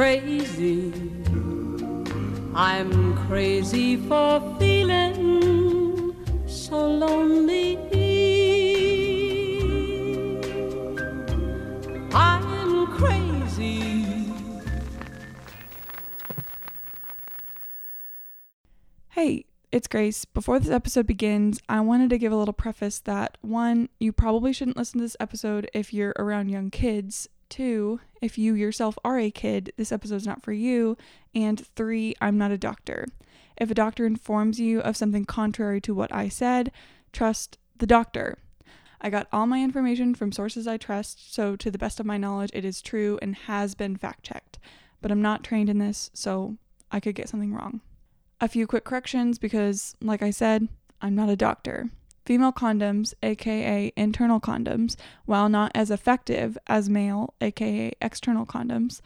crazy. I'm crazy for feeling so lonely. I'm crazy. Hey, it's Grace. Before this episode begins, I wanted to give a little preface that one, you probably shouldn't listen to this episode if you're around young kids. Two, if you yourself are a kid, this episode's not for you. And three, I'm not a doctor. If a doctor informs you of something contrary to what I said, trust the doctor. I got all my information from sources I trust, so to the best of my knowledge, it is true and has been fact checked. But I'm not trained in this, so I could get something wrong. A few quick corrections because, like I said, I'm not a doctor. Female condoms, aka internal condoms, while not as effective as male, aka external condoms,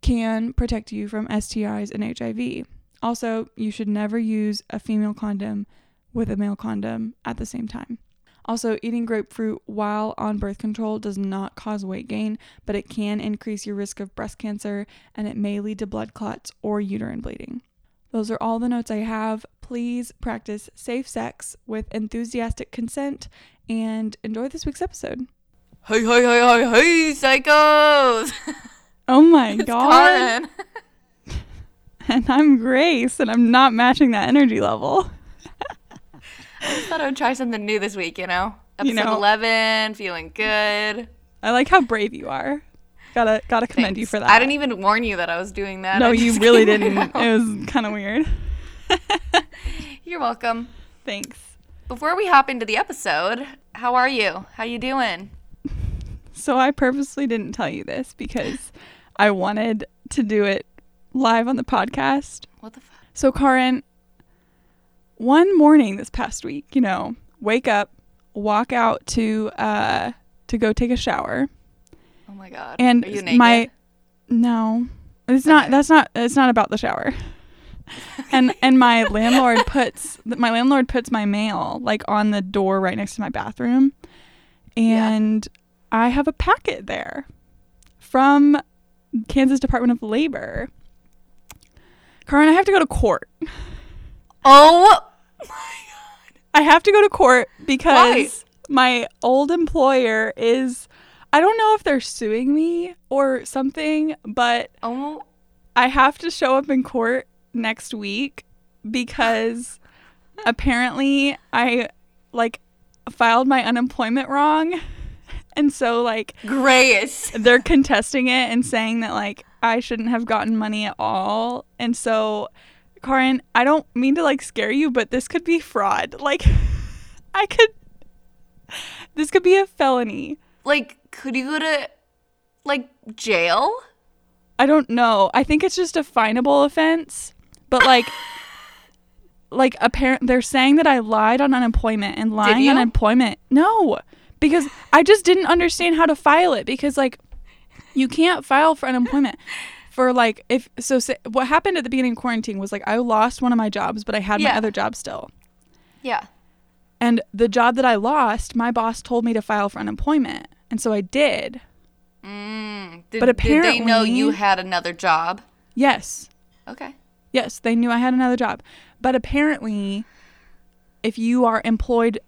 can protect you from STIs and HIV. Also, you should never use a female condom with a male condom at the same time. Also, eating grapefruit while on birth control does not cause weight gain, but it can increase your risk of breast cancer and it may lead to blood clots or uterine bleeding. Those are all the notes I have. Please practice safe sex with enthusiastic consent and enjoy this week's episode. Hey, hey, hey, hey, hey, psychos! Oh my It's god. And I'm Grace and I'm not matching that energy level. I just thought I would try something new this week, you know? Episode You know- 11, feeling good. I like how brave you are. Gotta gotta commend you for that. I didn't even warn you that I was doing that. No, I you really didn't. It was kind of weird. You're welcome. Thanks. Before we hop into the episode, how are you? How you doing? So I purposely didn't tell you this because I wanted to do it live on the podcast. What the fuck? So Karin, one morning this past week, you know, wake up, walk out to uh to go take a shower, Oh my god. and are you naked? my no, it's not. That's not. It's not about the shower. and and my landlord puts my landlord puts my mail like on the door right next to my bathroom, Yeah. and I have a packet there from Kansas Department of Labor. Karin, I have to go to court. Oh I have to go to court because my old employer is I don't know if they're suing me or something, but Oh I have to show up in court next week because apparently I like filed my unemployment wrong. And so like Grace. they're contesting it and saying that like I shouldn't have gotten money at all. And so Karin, I don't mean to like scare you, but this could be fraud. Like I could this could be a felony. Like, could you go to like jail? I don't know. I think it's just a finable offense. But like like apparent they're saying that I lied on unemployment and lying on unemployment. No. Because I just didn't understand how to file it because like you can't file for unemployment for like if so say, what happened at the beginning of quarantine was like I lost one of my jobs but I had my other job still. Yeah. And the job that I lost, my boss told me to file for unemployment. And so I did. Mm. Did, But did they know apparently- you had another job? Yes. Okay. Yes, they knew I had another job. But apparently, if you are employed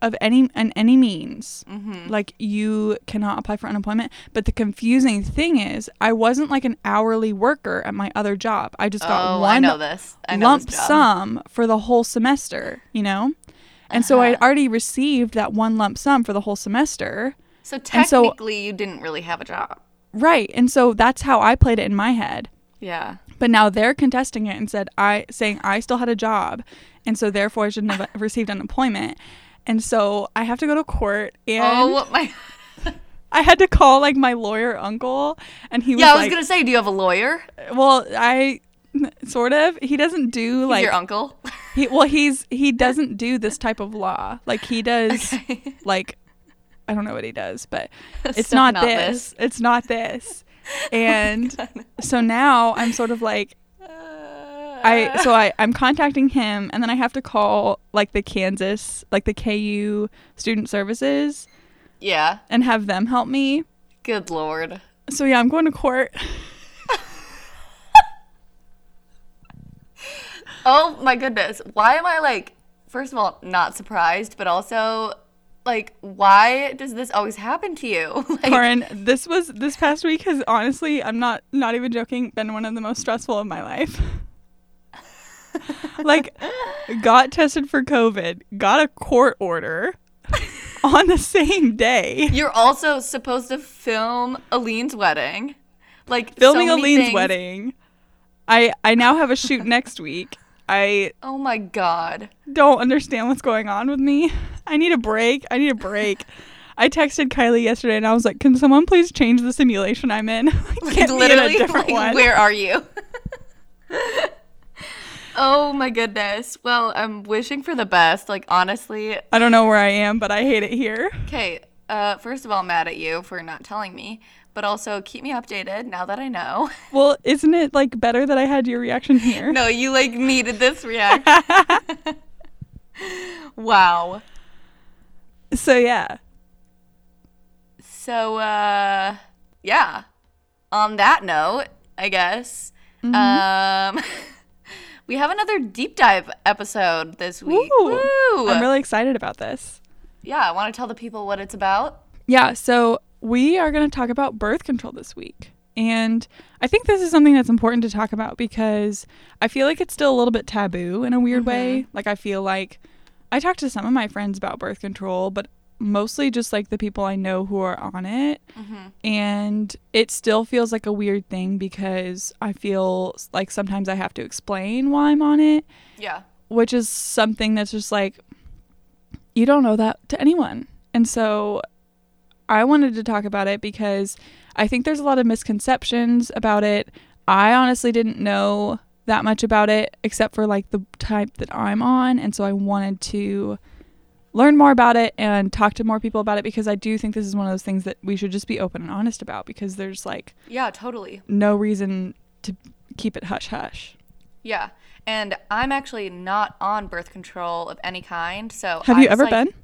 of any in any means, Mm-hmm. like you cannot apply for unemployment. But the confusing thing is, I wasn't like an hourly worker at my other job. I just got oh, one I know this. I know lump sum for the whole semester, you know? And so I'd Uh-huh. already received that one lump sum for the whole semester. So And so- technically, you didn't really have a job. Right. And so that's how I played it in my head. Yeah. But now they're contesting it and said I saying I still had a job and so therefore I shouldn't have received unemployment. And so I have to go to court and oh my. I had to call like my lawyer uncle and he was Yeah, I was like gonna say, do you have a lawyer? well I sort of he doesn't do He's like your uncle. He well he's he doesn't do this type of law. Like he does Okay. like I don't know what he does, but it's not, not this. this. It's not this. Oh and so now I'm sort of like uh. I so I I'm contacting him and then I have to call like the Kansas like the KU student services yeah. and have them help me. Good lord. So yeah, I'm going to court. Oh my goodness. Why am I like, first of all, not surprised, but also, like, why does this always happen to you? like, Corin, this was this past week has honestly, I'm not not even joking, been one of the most stressful of my life. like got tested for COVID, got a court order on the same day. you're also supposed to film Aline's wedding. Like, Filming so Aline's things. wedding. I I now have a shoot next week. I Oh my god. don't understand what's going on with me. I need a break. I need a break. I texted Kylie yesterday and I was like, "Can someone please change the simulation I'm in? Me in a literally, different like, one." where are you? oh my goodness. Well, I'm wishing for the best. Like, honestly, I don't know where I am, but I hate it here. okay. Uh, first of all, mad at you for not telling me, but also keep me updated now that I know. Well, isn't it like better that I had your reaction here? no, you like needed this reaction. wow. So yeah. So, uh, yeah. On that note, I guess, Mm-hmm. um, we have another deep dive episode this week. Woo. Woo! I'm really excited about this. yeah, I want to tell the people what it's about. Yeah, so we are going to talk about birth control this week. And I think this is something that's important to talk about because I feel like it's still a little bit taboo in a weird way. Mm-hmm. Like, I feel like I talk to some of my friends about birth control, but mostly just like the people I know who are on it. Mm-hmm. And it still feels like a weird thing because I feel like sometimes I have to explain why I'm on it, Yeah. which is something that's just like, you don't know that to anyone. And so I wanted to talk about it because I think there's a lot of misconceptions about it. I honestly didn't know that much about it except for like the type that I'm on. And so I wanted to learn more about it and talk to more people about it because I do think this is one of those things that we should just be open and honest about because there's like Yeah, totally. no reason to keep it hush hush. Yeah. And I'm actually not on birth control of any kind. So Have I you was ever like- been?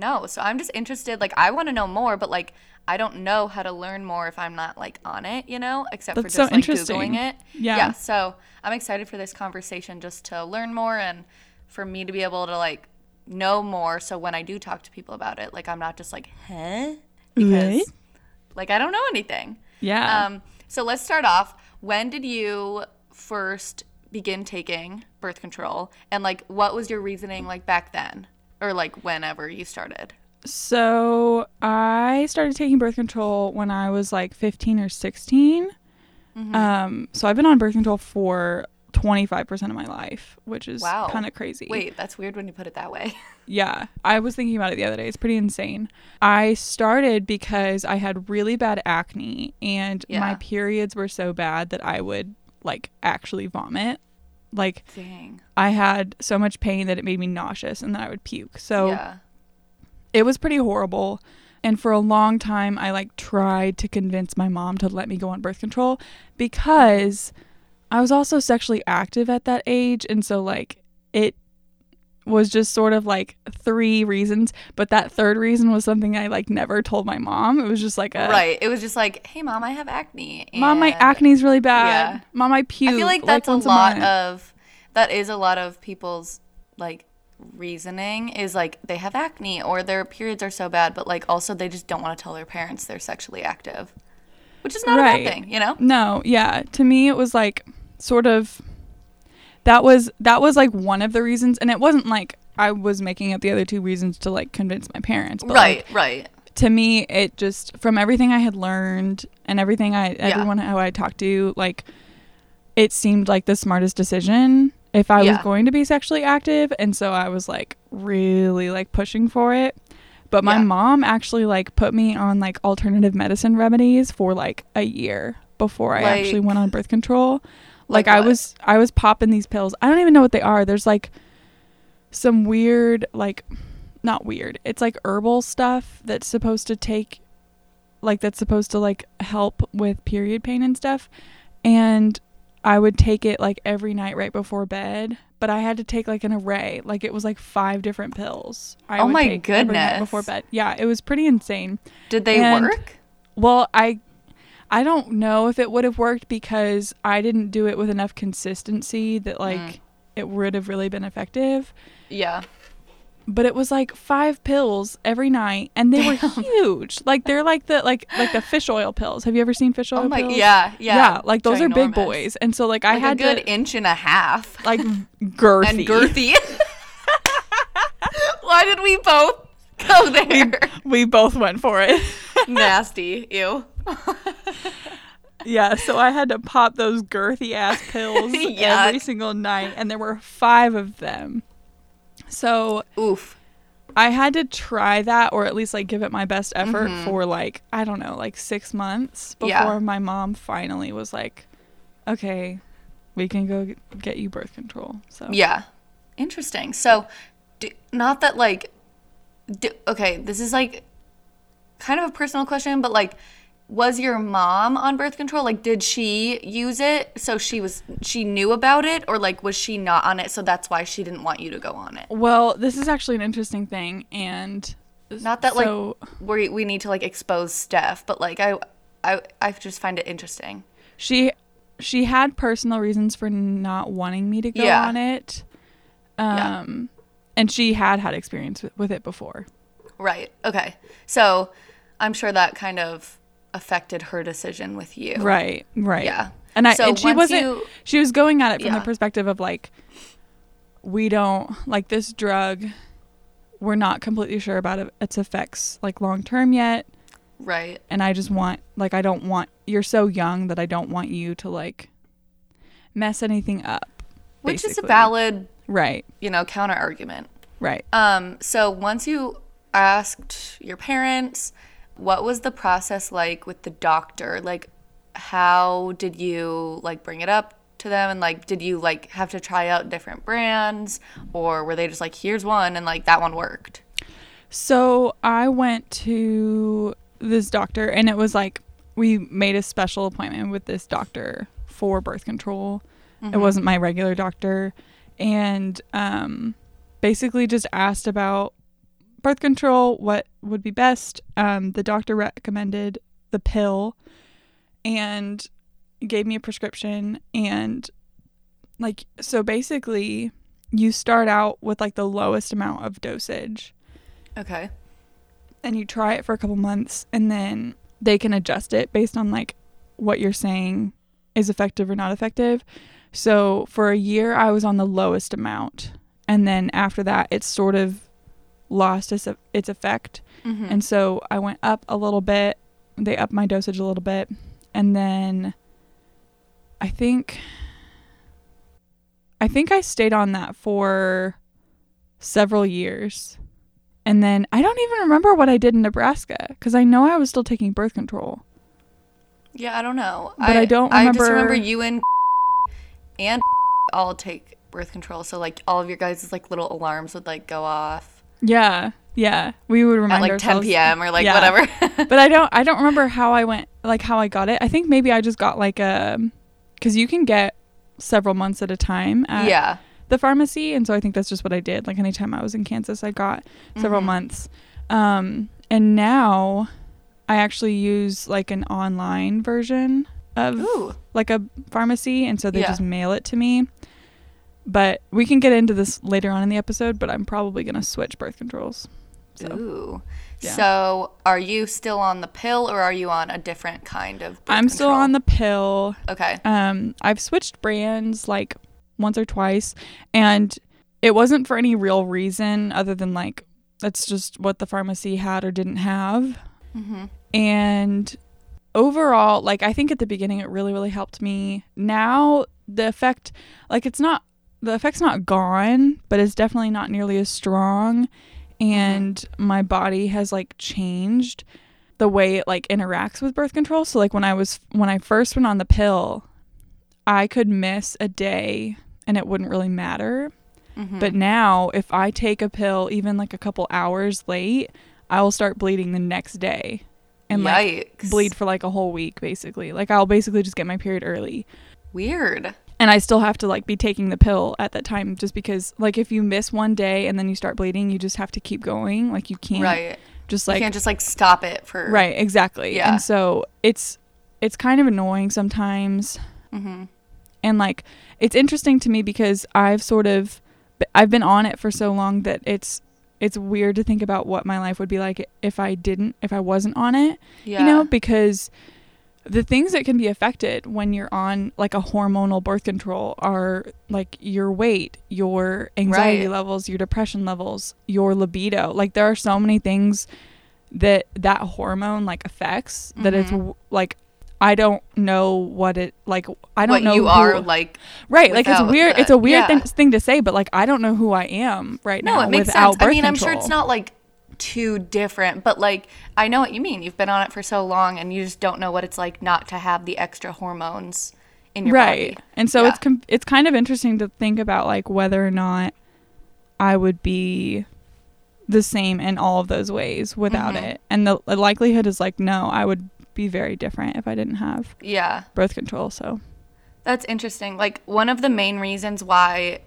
No. So I'm just interested. Like, I want to know more, but like, I don't know how to learn more if I'm not like on it, you know, except for just so like. Googling it. Yeah. Yeah. So I'm excited for this conversation just to learn more and for me to be able to like know more. So when I do talk to people about it, like, I'm not just like, huh? Because Right? like, I don't know anything. Yeah. Um, so let's start off. When did you first begin taking birth control? And like, what was your reasoning like back then? Or like whenever you started? So I started taking birth control when I was like 15 or 16. Mm-hmm. Um, so I've been on birth control for 25% of my life, which is Wow. kind of crazy. Wait, that's weird when you put it that way. Yeah, I was thinking about it the other day. It's pretty insane. I started because I had really bad acne and my periods were so bad that I would like actually vomit. Like Dang. I had so much pain that it made me nauseous and then I would puke. So yeah. it was pretty horrible and for a long time i like tried to convince my mom to let me go on birth control because i was also sexually active at that age and so like it was just sort of like three reasons but that third reason was something i like never told my mom it was just like a right. It was just like, hey, mom, I have acne. mom my acne's really bad Yeah. mom i puke I feel like that's once a lot month." of, that is a lot of people's like reasoning is like they have acne or their periods are so bad, but like also they just don't want to tell their parents they're sexually active, which is not a Right. bad thing, you know? No, yeah. To me it was like sort of that was that was like one of the reasons and it wasn't like I was making up the other two reasons to like convince my parents. But right, like, right. to me it just from everything I had learned and everything I everyone who I talked to, like it seemed like the smartest decision if I was going to be sexually active and so I was like really like pushing for it. But my Yeah. mom actually like put me on like alternative medicine remedies for like a year before I actually went on birth control. Like, Like I was I was popping these pills. I don't even know what they are. There's like some weird like not weird. It's like herbal stuff that's supposed to take like that's supposed to like help with period pain and stuff. And I would take it like every night right before bed, but I had to take like an array. Like it was like five different pills. I Oh would my take every night goodness. Before bed. Yeah, it was pretty insane. Did they And- work? Well, I I don't know if it would have worked because I didn't do it with enough consistency that like Mm. it would have really been effective. Yeah. But it was like five pills every night, and they were huge. Like they're like the like like the fish oil pills. Have you ever seen fish oil Oh my pills? yeah, yeah. yeah. Like those are big boys, and so like I Like had a good to inch and a half. like girthy. and girthy. Why did we both go there? We both went for it. Nasty. Ew. Yeah, so I had to pop those girthy ass pills every single night, and there were five of them. So Oof. I had to try that, or at least like give it my best effort Mhm. for like I don't know, like six months before Yeah. my mom finally was like, "Okay, we can go get you birth control." So Yeah. Interesting. So, do, not that like, do, okay, this is like kind of a personal question, but like, was your mom on birth control? Like, did she use it so she was she knew about it, or like was she not on it so that's why she didn't want you to go on it? Well, this is actually an interesting thing, and Not that so, like we we need to like expose Steph, but like I I I just find it interesting. she she had personal reasons for not wanting me to go Yeah. on it Yeah. um and she had had experience with, with it before Right. Okay. So I'm sure that kind of affected her decision with you. right right Yeah. and i So and she wasn't you- she was going at it from Yeah. the perspective of like we don't like this drug we're not completely sure about its effects like long term yet Right. and i just want like i don't want you're so young that i don't want you to like mess anything up Which is a valid, right you know, counter argument. right Um, so once you asked your parents, what was the process like with the doctor? Like how did you like bring it up to them and like did you like have to try out different brands or were they just like here's one and like that one worked? So I went to this doctor, and it was like we made a special appointment with this doctor for birth control. It wasn't my regular doctor, and um, basically just asked about birth control, what would be best. Um, the doctor recommended the pill, and gave me a prescription, and like so basically you start out with like the lowest amount of dosage Okay. and you try it for a couple months and then they can adjust it based on like what you're saying is effective or not effective. So for a year I was on the lowest amount and then after that it sort of lost its its effect. Mhm. And so I went up a little bit. They upped my dosage a little bit and then I think I think I stayed on that for several years. And then I don't even remember what I did in Nebraska because I know I was still taking birth control. Yeah, I don't know. But I don't remember I just remember remember- you and and all take birth control. So like all of your guys' like little alarms would like go off Yeah, yeah, we would remind at like 10 p.m. or like Yeah. whatever. but I don't I don't remember how I went like how I got it. I think maybe I just got like a cuz you can get several months at a time at yeah. the pharmacy and so I think that's just what I did. Like anytime I was in Kansas I got several Mhm. months. Um and now I actually use like an online version of Ooh. like a pharmacy and so they Yeah. just mail it to me. But we can get into this later on in the episode, but I'm probably going to switch birth controls. So Ooh. yeah. So are you still on the pill or are you on a different kind of birth I'm still on the pill. Okay. Um, I've switched brands like once or twice, and it wasn't for any real reason other than like that's just what the pharmacy had or didn't have. Mm-hmm. And overall, like I think at the beginning it really really helped me. Now the effect, like it's not the effect's not gone, but it's definitely not nearly as strong. And my body has like changed the way it like interacts with birth control. So like when I was when I first went on the pill, I could miss a day and it wouldn't really matter. Mm-hmm. But now if I take a pill even like a couple hours late, I will start bleeding the next day. And like bleed for like a whole week basically. Like I'll basically just get my period early. Weird. And I still have to like be taking the pill at that time just because like if you miss one day and then you start bleeding, you just have to keep going. Like you can't Right. just you like can't just like stop it for Right, exactly. Yeah. And so it's it's kind of annoying sometimes. Mm-hmm. And like it's interesting to me because I've sort of I've been on it for so long that it's it's weird to think about what my life would be like if I didn't if I wasn't on it. Yeah. You know, because the things that can be affected when you're on like a hormonal birth control are like your weight, your anxiety Right. levels, your depression levels, your libido. Like there are so many things that that hormone like affects that it's Mhm. like I don't know what it like I don't what know you who- are like. right like it's weird the- it's a weird yeah. thing, thing to say but like I don't know who I am right No, now it makes without sense. I mean, I'm sure it's control. not like too different, but like I know what you mean. You've been on it for so long, and you just don't know what it's like not to have the extra hormones in your right body. and so Yeah. it's com- it's kind of interesting to think about like whether or not i would be the same in all of those ways without Mhm. it and the, the likelihood is like no i would be very different if i didn't have Yeah. birth control so That's interesting. Like one of the main reasons why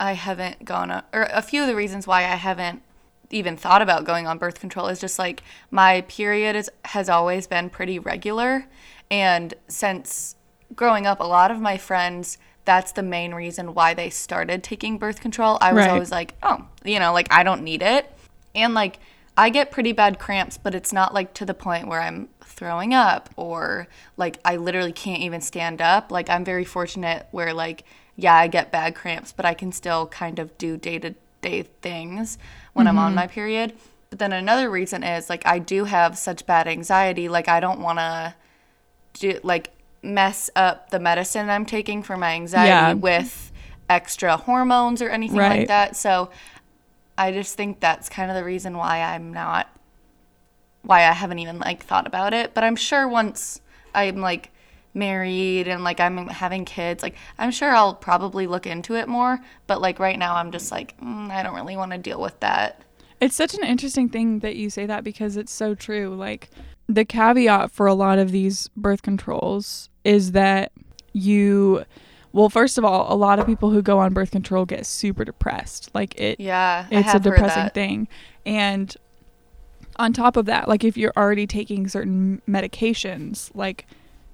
I haven't gone or a few of the reasons why I haven't even thought about going on birth control is just like my period is, has always been pretty regular. And since growing up, a lot of my friends, that's the main reason why they started taking birth control. I was Right. always like, oh, you know, like I don't need it. And like I get pretty bad cramps, but it's not like to the point where I'm throwing up or like I literally can't even stand up. Like I'm very fortunate where like yeah, I get bad cramps, but I can still kind of do day-to-day things when I'm on mm-hmm. my period. But then another reason is like I do have such bad anxiety, like I don't want to do like mess up the medicine I'm taking for my anxiety Yeah. with extra hormones or anything Right. like that. So I just think that's kind of the reason why I'm not why I haven't even like thought about it. But I'm sure once I'm like married and like I'm having kids, like I'm sure I'll probably look into it more. But like right now, I'm just like mm, I don't really want to deal with that. It's such an interesting thing that you say that because it's so true. Like the caveat for a lot of these birth controls is that you well, first of all, a lot of people who go on birth control get super depressed. Like it Yeah, I it's a depressing thing. And on top of that, like if you're already taking certain medications, like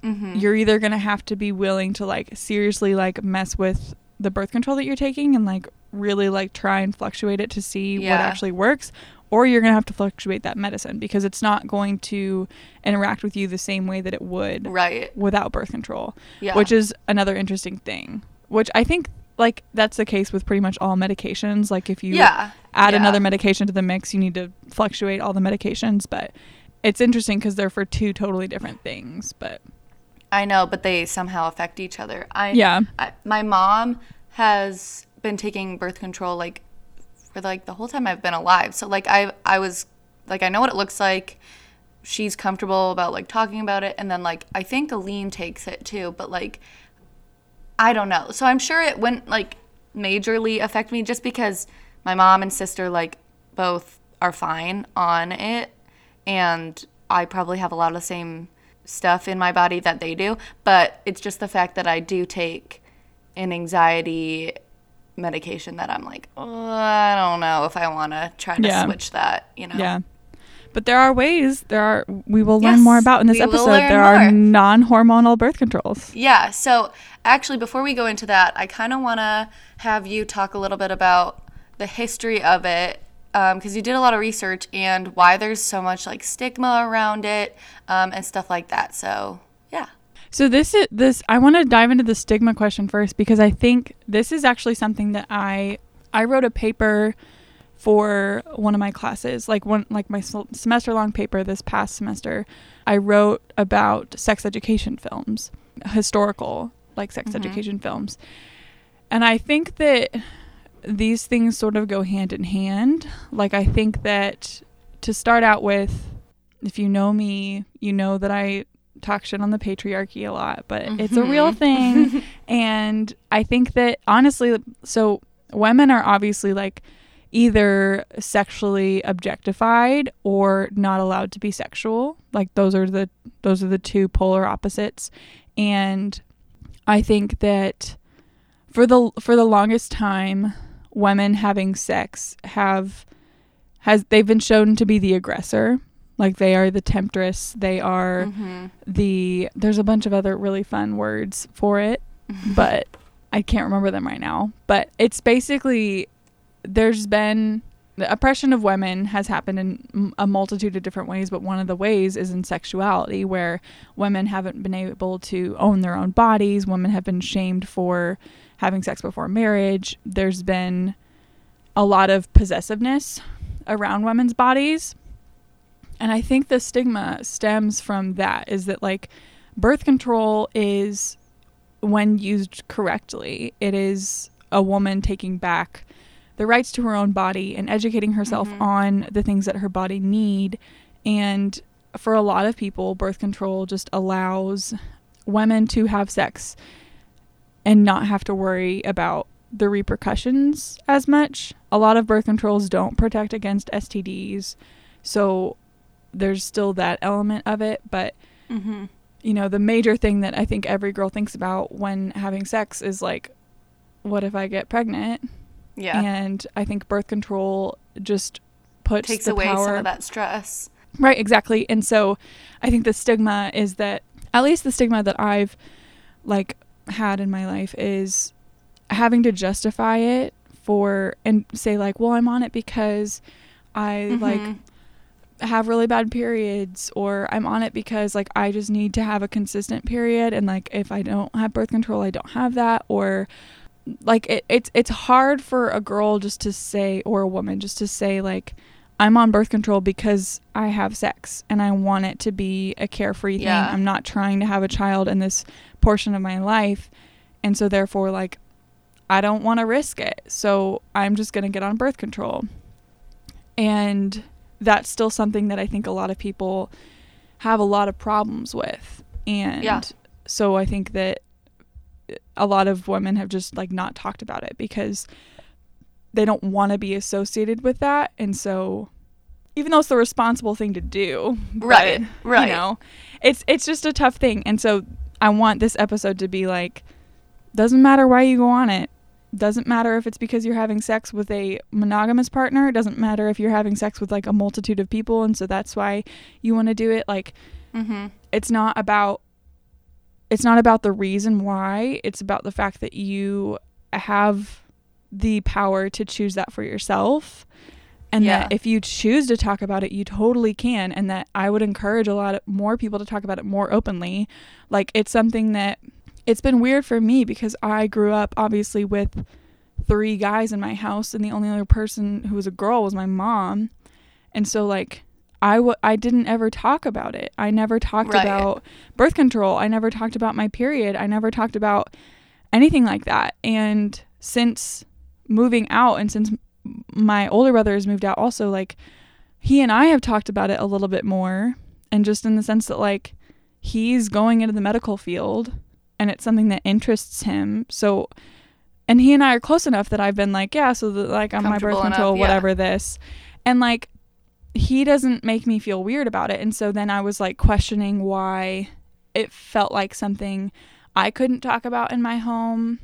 Mhm. you're either going to have to be willing to like seriously like mess with the birth control that you're taking and like really like try and fluctuate it to see what actually works or you're going to have to fluctuate that medicine because it's not going to interact with you the same way that it would Right. without birth control Yeah. which is another interesting thing which i think like that's the case with pretty much all medications like if you yeah. add yeah. another medication to the mix you need to fluctuate all the medications but it's interesting because they're for two totally different things but I know, but they somehow affect each other. I Yeah. I, my mom has been taking birth control like for like the whole time I've been alive. So like I I was like I know what it looks like. She's comfortable about like talking about it, and then like I think Aline takes it too, but like I don't know. So I'm sure it wouldn't like majorly affect me just because my mom and sister like both are fine on it and I probably have a lot of the same stuff in my body that they do, but it's just the fact that I do take an anxiety medication that I'm like, oh, I don't know if I want to try to Yeah. switch that, you know. Yeah. But there are ways. There are. We will learn Yes, more about in this episode. learn There are non-hormonal birth controls. Yeah. So actually, before we go into that, I kind of want to have you talk a little bit about the history of it because you did a lot of research and why there's so much like stigma around it um, and stuff like that. So yeah. So this is this. I want to dive into the stigma question first because I think this is actually something that I I wrote a paper for one of my classes, like one like my semester long paper this past semester. I wrote about sex education films, historical like sex Mhm. education films, and I think that these things sort of go hand in hand. Like I think that to start out with, if you know me, you know that I talk shit on the patriarchy a lot, but it's a real Mhm. thing. and I think that honestly, so women are obviously like either sexually objectified or not allowed to be sexual. Like those are the those are the two polar opposites. And I think that for the for the longest time women having sex have has they've been shown to be the aggressor like they are the temptress they are Mhm. the there's a bunch of other really fun words for it but I can't remember them right now. But it's basically there's been the oppression of women has happened in a multitude of different ways, but one of the ways is in sexuality, where women haven't been able to own their own bodies. Women have been shamed for having sex before marriage. There's been a lot of possessiveness around women's bodies. And I think the stigma stems from that is that, like, birth control is, when used correctly, it is a woman taking back the rights to her own body and educating herself Mhm. on the things that her body need and for a lot of people birth control just allows women to have sex and not have to worry about the repercussions as much a lot of birth controls don't protect against STDs so there's still that element of it but Mm-hmm. you know the major thing that I think every girl thinks about when having sex is like what if I get pregnant Yeah. and I think birth control just puts Takes the away power some of that stress. right exactly and so I think the stigma is that at least the stigma that I've like had in my life is having to justify it for and say like well I'm on it because I like Mhm. have really bad periods or I'm on it because like I just need to have a consistent period and like if I don't have birth control I don't have that or like it, it's it's hard for a girl just to say or a woman just to say like I'm on birth control because I have sex and I want it to be a carefree thing. Yeah. I'm not trying to have a child in this portion of my life and so therefore like I don't want to risk it. So I'm just going to get on birth control. And that's still something that I think a lot of people have a lot of problems with. And Yeah. so I think that a lot of women have just like not talked about it because they don't want to be associated with that. And so even though it's the responsible thing to do, but, Right, right. You know, it's it's just a tough thing. And so I want this episode to be like doesn't matter why you go on it. Doesn't matter if it's because you're having sex with a monogamous partner. It doesn't matter if you're having sex with like a multitude of people and so that's why you want to do it. Like Mm-hmm. it's not about it's not about the reason why. It's about the fact that you have the power to choose that for yourself. And Yeah. that if you choose to talk about it, you totally can. And that I would encourage a lot more people to talk about it more openly. Like it's something that it's been weird for me because I grew up obviously with three guys in my house and the only other person who was a girl was my mom. And so like I w- I didn't ever talk about it. I never talked Right. about birth control. I never talked about my period. I never talked about anything like that. And since moving out and since my older brother has moved out also like he and I have talked about it a little bit more and just in the sense that like he's going into the medical field and it's something that interests him. So and he and I are close enough that I've been like, yeah, so that like I'm my birth enough, control, yeah. whatever this. And like he doesn't make me feel weird about it. And so then I was like questioning why it felt like something I couldn't talk about in my home.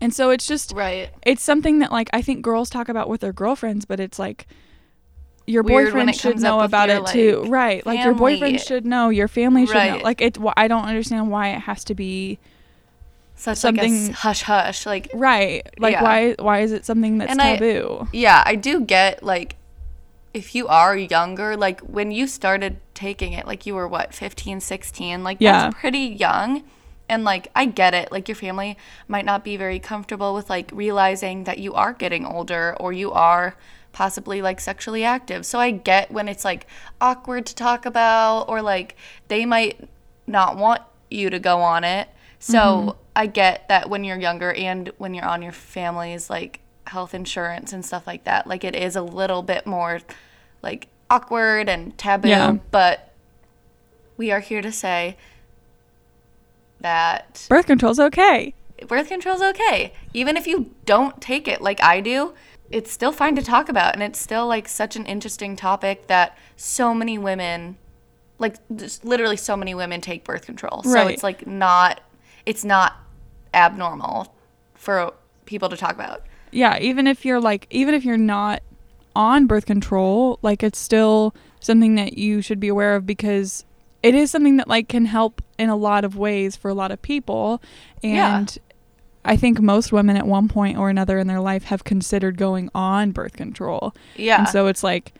And so it's just Right. it's something that like I think girls talk about with their girlfriends, but it's like your Weird boyfriend should know about your, it too, like, right? Like your boyfriend should know, your family should know. Like it, I don't understand why it has to be Such a Something- s- hush hush. Like right. Like Yeah. why why is it something that's And I- taboo? yeah, I do get like if you are younger, like when you started taking it, like you were what, 15, 16, like Yeah. that's pretty young. And like I get it, like your family might not be very comfortable with like realizing that you are getting older or you are possibly like sexually active. So I get when it's like awkward to talk about or like they might not want you to go on it. So mm-hmm. I get that when you're younger and when you're on your family's like health insurance and stuff like that, like it is a little bit more like awkward and taboo. Yeah. But we are here to say that Birth control's okay. birth control's okay. Even if you don't take it like I do, it's still fine to talk about. And it's still like such an interesting topic that so many women, like literally so many women take birth control. So Right. it's like not, it's not abnormal for people to talk about. Yeah, even if you're like even if you're not on birth control, like it's still something that you should be aware of because it is something that like can help in a lot of ways for a lot of people Yeah. and I think most women at one point or another in their life have considered going on birth control. Yeah. And so it's like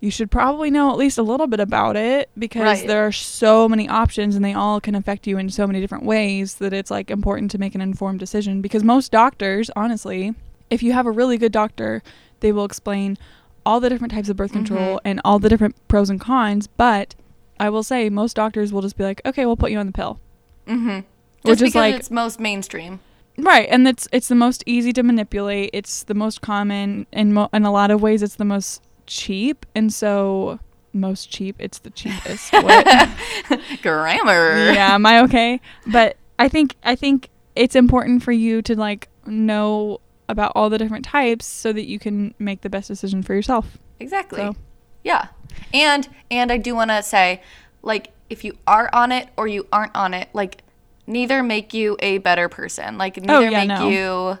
you should probably know at least a little bit about it because Right. there are so many options and they all can affect you in so many different ways that it's like important to make an informed decision because most doctors, honestly, if you have a really good doctor, they will explain all the different types of birth control Mhm. and all the different pros and cons, but I will say most doctors will just be like, "Okay, we'll put you on the pill." mm-hmm. Which Just is like- it's most mainstream. Right, and it's it's the most easy to manipulate. It's the most common, in mo- in a lot of ways, it's the most cheap, and so most cheap. It's the cheapest. Grammar. yeah, am I okay? But I think I think it's important for you to like know about all the different types so that you can make the best decision for yourself. Exactly. So- Yeah. And and I do want to say like if you are on it or you aren't on it, like neither make you a better person. Like oh, neither Oh, yeah, make no. you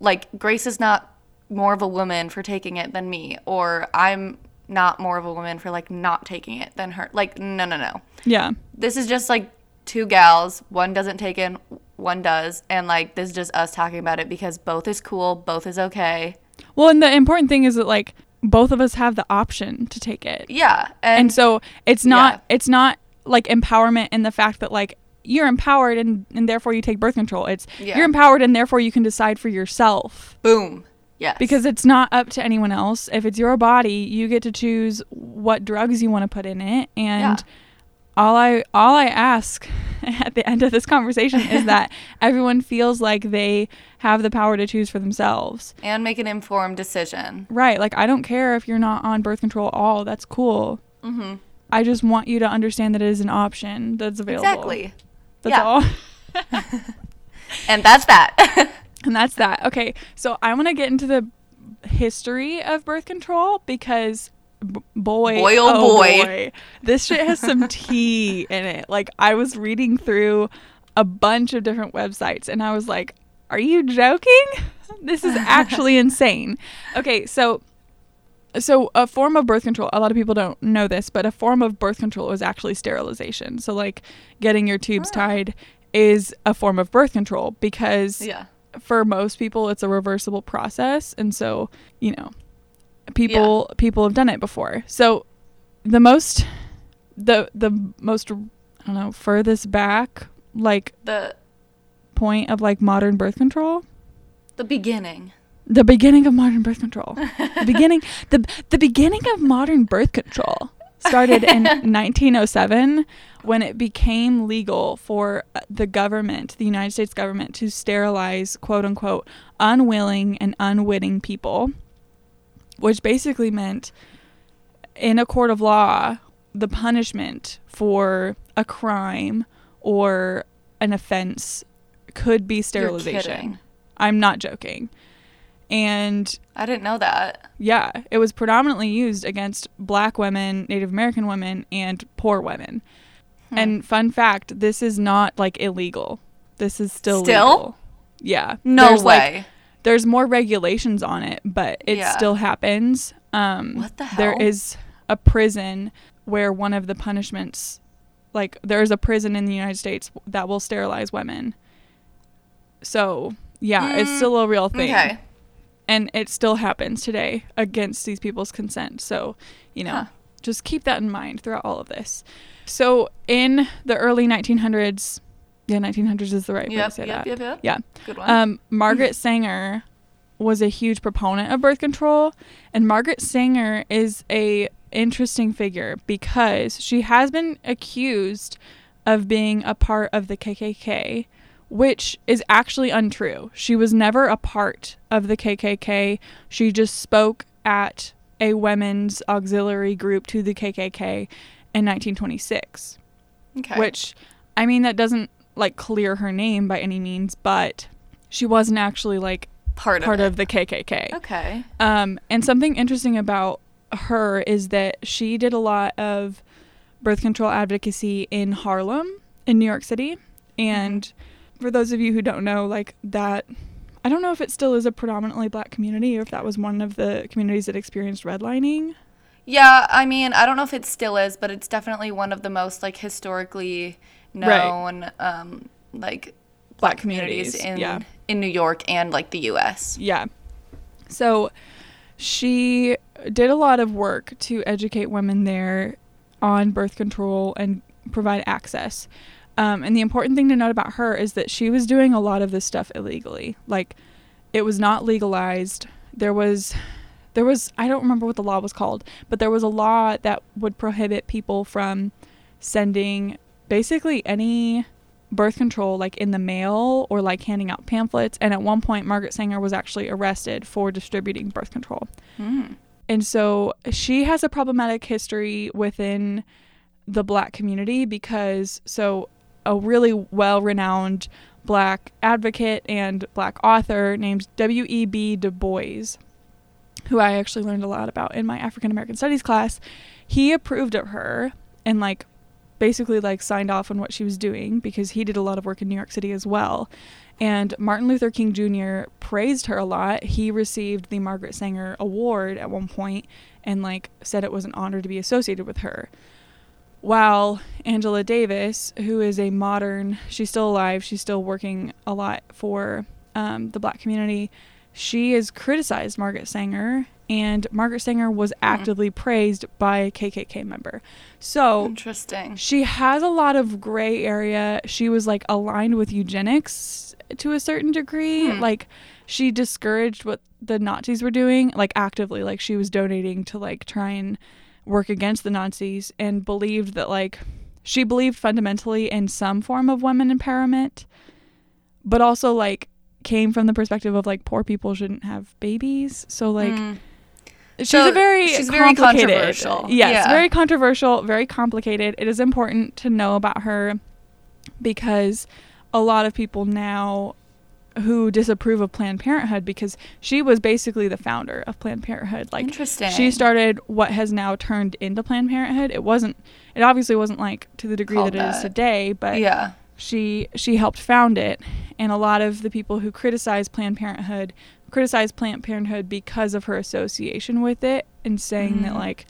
like Grace is not more of a woman for taking it than me or I'm not more of a woman for like not taking it than her. Like no, no, no. Yeah, This is just like two gals, one doesn't take in, one does, and like this is just us talking about it because both is cool, both is okay. Well, and the important thing is that like both of us have the option to take it. Yeah. and, And, so it's not Yeah. it's not like empowerment in the fact that like you're empowered and, and therefore you take birth control it's Yeah. you're empowered and therefore you can decide for yourself boom. Yes. because it's not up to anyone else if it's your body you get to choose what drugs you want to put in it and Yeah. All i all i ask at the end of this conversation is that everyone feels like they have the power to choose for themselves and make an informed decision. Right. Like, I don't care if you're not on birth control at all. That's cool. Mm-hmm. I just want you to understand that it is an option that's available. Exactly. That's Yeah. all. And that's that. and that's that. Okay. So I want to get into the history of birth control because b- boy, Boy, oh, oh boy. this shit has some tea in it. Like, I was reading through a bunch of different websites and I was like, are you joking? This is actually insane. Okay. So so a form of birth control a lot of people don't know this but a form of birth control is actually sterilization so like getting your tubes tied is a form of birth control because yeah. for most people it's a reversible process and so you know people people have done it before so the most the the most i don't know furthest back like The point of like modern birth control the beginning. the beginning of modern birth control. The beginning the the beginning of modern birth control started in 1907 when it became legal for uh, the government, the United States government to sterilize quote unquote unwilling and unwitting people, which basically meant in a court of law the punishment for a crime or an offense could be sterilization. I'm not joking. And I didn't know that. yeah, it was predominantly used against black women, Native American women, and poor women. Hmm. And fun fact, this is not like illegal. This is still Still? legal. Yeah. No There's, like, way. There's more regulations on it, but it Yeah. still happens. Um What the hell? is a prison where one of the punishments like there is a prison in the United States that will sterilize women. So, yeah, it's Mm, still a real thing okay. and it still happens today against these people's consent. So, you know, Huh. just keep that in mind throughout all of this. So, in the early 1900s, yeah, 1900s is the right way to Yep, say yep, that. yep, yep. Yeah. Good one. Um, Margaret Sanger was a huge proponent of birth control, and Margaret Sanger is a interesting figure because she has been accused of being a part of the KKK, which is actually untrue. She was never a part of the KKK. She just spoke at a women's auxiliary group to the KKK in 1926 okay. which I mean that doesn't like clear her name by any means, but she wasn't actually like part, part of, of the KKK. Okay. Um, and something interesting about her is that she did a lot of birth control advocacy in Harlem, in New York City. And for those of you who don't know, like that, I don't know if it still is a predominantly black community or if that was one of the communities that experienced redlining. Yeah, I mean, I don't know if it still is, but it's definitely one of the most like historically Right. known um like Black communities communities, in yeah. in New York and like the US. Yeah. So she did a lot of work to educate women there on birth control and provide access. Um, and the important thing to note about her is that she was doing a lot of this stuff illegally. Like, it was not legalized. There was, there was, I don't remember what the law was called, but there was a law that would prohibit people from sending basically any birth control like in the mail or like handing out pamphlets and at one point Margaret Sanger was actually arrested for distributing birth control. Mm. And so she has a problematic history within the black community because so a really well-renowned black advocate and black author named W.E.B. Du Bois who I actually learned a lot about in my African American studies class, he approved of her and like basically like signed off on what she was doing because he did a lot of work in New York City as well. And Martin Luther King Jr. praised her a lot. He received the Margaret Sanger Award at one point and like said it was an honor to be associated with her. While Angela Davis, who is a modern, she's still alive, she's still working a lot for um, the black community, she has criticized Margaret Sanger, and Margaret Sanger was actively praised by a KKK member. So Interesting. she has a lot of gray area. She was like aligned with eugenics to a certain degree. Hmm. Like she discouraged what the Nazis were doing, like actively. Like she was donating to like try and work against the Nazis and believed that like she believed fundamentally in some form of women empowerment, but also like came from the perspective of like poor people shouldn't have babies. So like Mm. She's So a very she's very controversial. Yes, Yeah. very controversial, very complicated. It is important to know about her because a lot of people now who disapprove of Planned Parenthood because she was basically the founder of Planned Parenthood. Like Interesting. she started what has now turned into Planned Parenthood. It wasn't it obviously wasn't like to the degree Called that it is today, but yeah. she she helped found it and a lot of the people who criticize planned parenthood criticize planned parenthood because of her association with it and saying that Mhm. like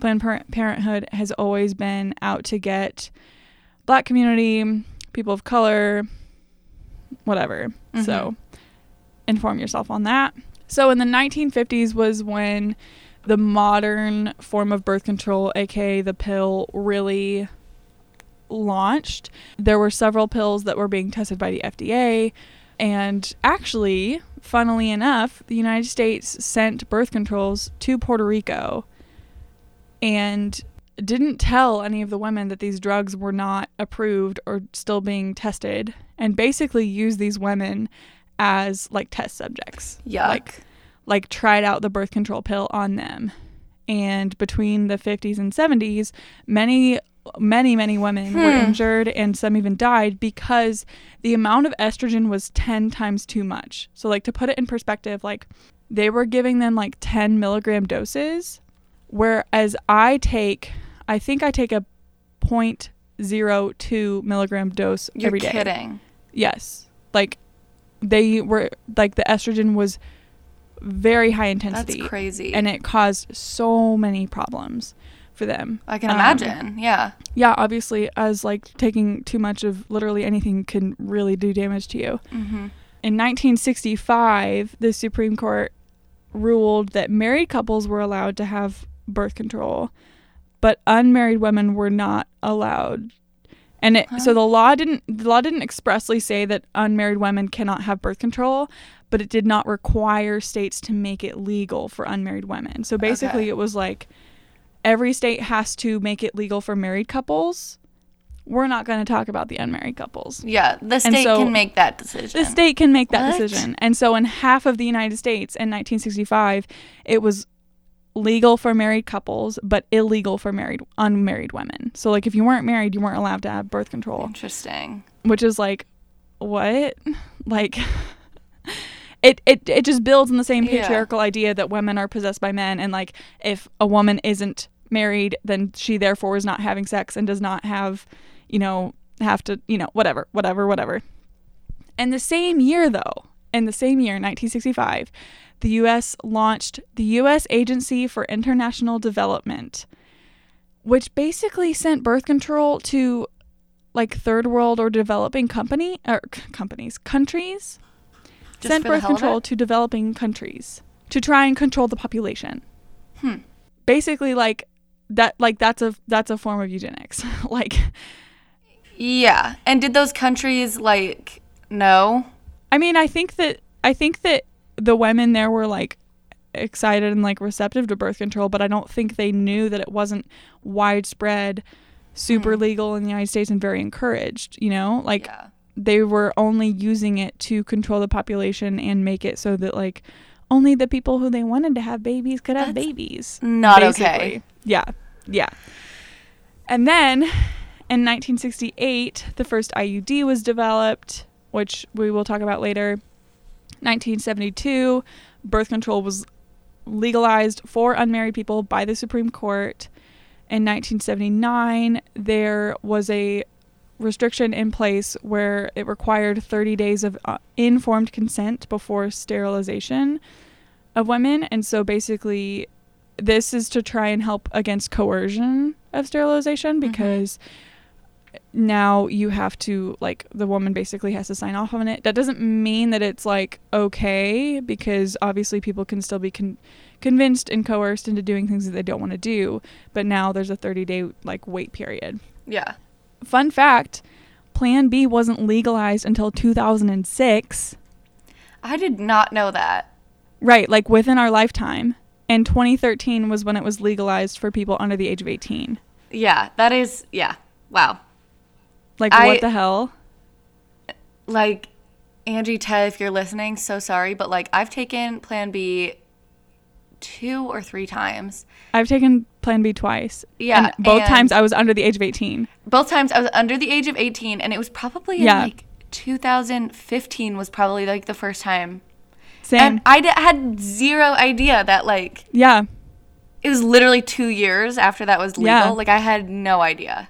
planned Par- parenthood has always been out to get black community people of color whatever so inform yourself on that so in the 1950s was when the modern form of birth control aka the pill really launched, there were several pills that were being tested by the FDA. And actually, funnily enough, the United States sent birth controls to Puerto Rico and didn't tell any of the women that these drugs were not approved or still being tested and basically used these women as like test subjects. Yuck. Like like tried out the birth control pill on them. And between the 50s and 70s, many many many women were Hmm. injured and some even died because the amount of estrogen was 10 times too much. So like to put it in perspective, like they were giving them like 10 milligram doses, whereas I take, I think I take a 0.02 milligram dose You're every day. kidding. Yes. Like they were like the estrogen was very high intensity. That's crazy. And it caused so many problems for them. I can Um, imagine. yeah. Yeah, obviously as like taking too much of literally anything can really do damage to you. Mm-hmm. In 1965, the Supreme Court ruled that married couples were allowed to have birth control, but unmarried women were not allowed. And it, so the law didn't the law didn't expressly say that unmarried women cannot have birth control, but it did not require states to make it legal for unmarried women. So basically Okay. it was like every state has to make it legal for married couples. We're not going to talk about the unmarried couples. Yeah. The state so can make that decision. The state can make that What? decision. And so in half of the United States in 1965, it was legal for married couples but illegal for married unmarried women. So like if you weren't married, you weren't allowed to have birth control, Interesting. which is like what? Like it it it just builds on the same Yeah. patriarchal idea that women are possessed by men and like if a woman isn't married, then she therefore is not having sex and does not have, you know, have to, you know, whatever, whatever, whatever. And the same year, though, in the same year, 1965, the U.S. launched the U.S. Agency for International Development, which basically sent birth control to like third world or developing company or c- companies, countries. Just sent birth control to developing countries to try and control the population. Hmm. Basically, like that, like that's a that's a form of eugenics. like, Yeah. And did those countries like know? I mean, I think that I think that the women there were like excited and like receptive to birth control, but I don't think they knew that it wasn't widespread, super Hmm. legal in the United States and very encouraged. You know, like yeah. they were only using it to control the population and make it so that like only the people who they wanted to have babies could have That's babies. Not okay. Yeah. Yeah. And then in 1968, the first IUD was developed, which we will talk about later. 1972, birth control was legalized for unmarried people by the Supreme Court. In 1979, there was a restriction in place where it required 30 days of uh, informed consent before sterilization of women. And so basically, this is to try and help against coercion of sterilization because now you have to, like, the woman basically has to sign off on it. That doesn't mean that it's, like, okay because obviously people can still be con- convinced and coerced into doing things that they don't want to do. But now there's a 30 day, like, wait period Yeah. Fun fact plan b wasn't legalized until 2006 I did not know that. right like within our lifetime and 2013 was when it was legalized for people under the age of 18 Yeah. That is, yeah. Wow. like I- what the hell Like, Angie, Ted, if you're listening, so sorry, but like, I've taken Plan B two or three times. i've taken plan b twice Yeah, and both and- times i was under the age of 18 Both times I was under the age of 18, and it was probably in Yeah. like 2015 was probably like the first time. same And I d- had zero idea that like yeah it was literally two years after that was legal. Yeah. Like I had no idea.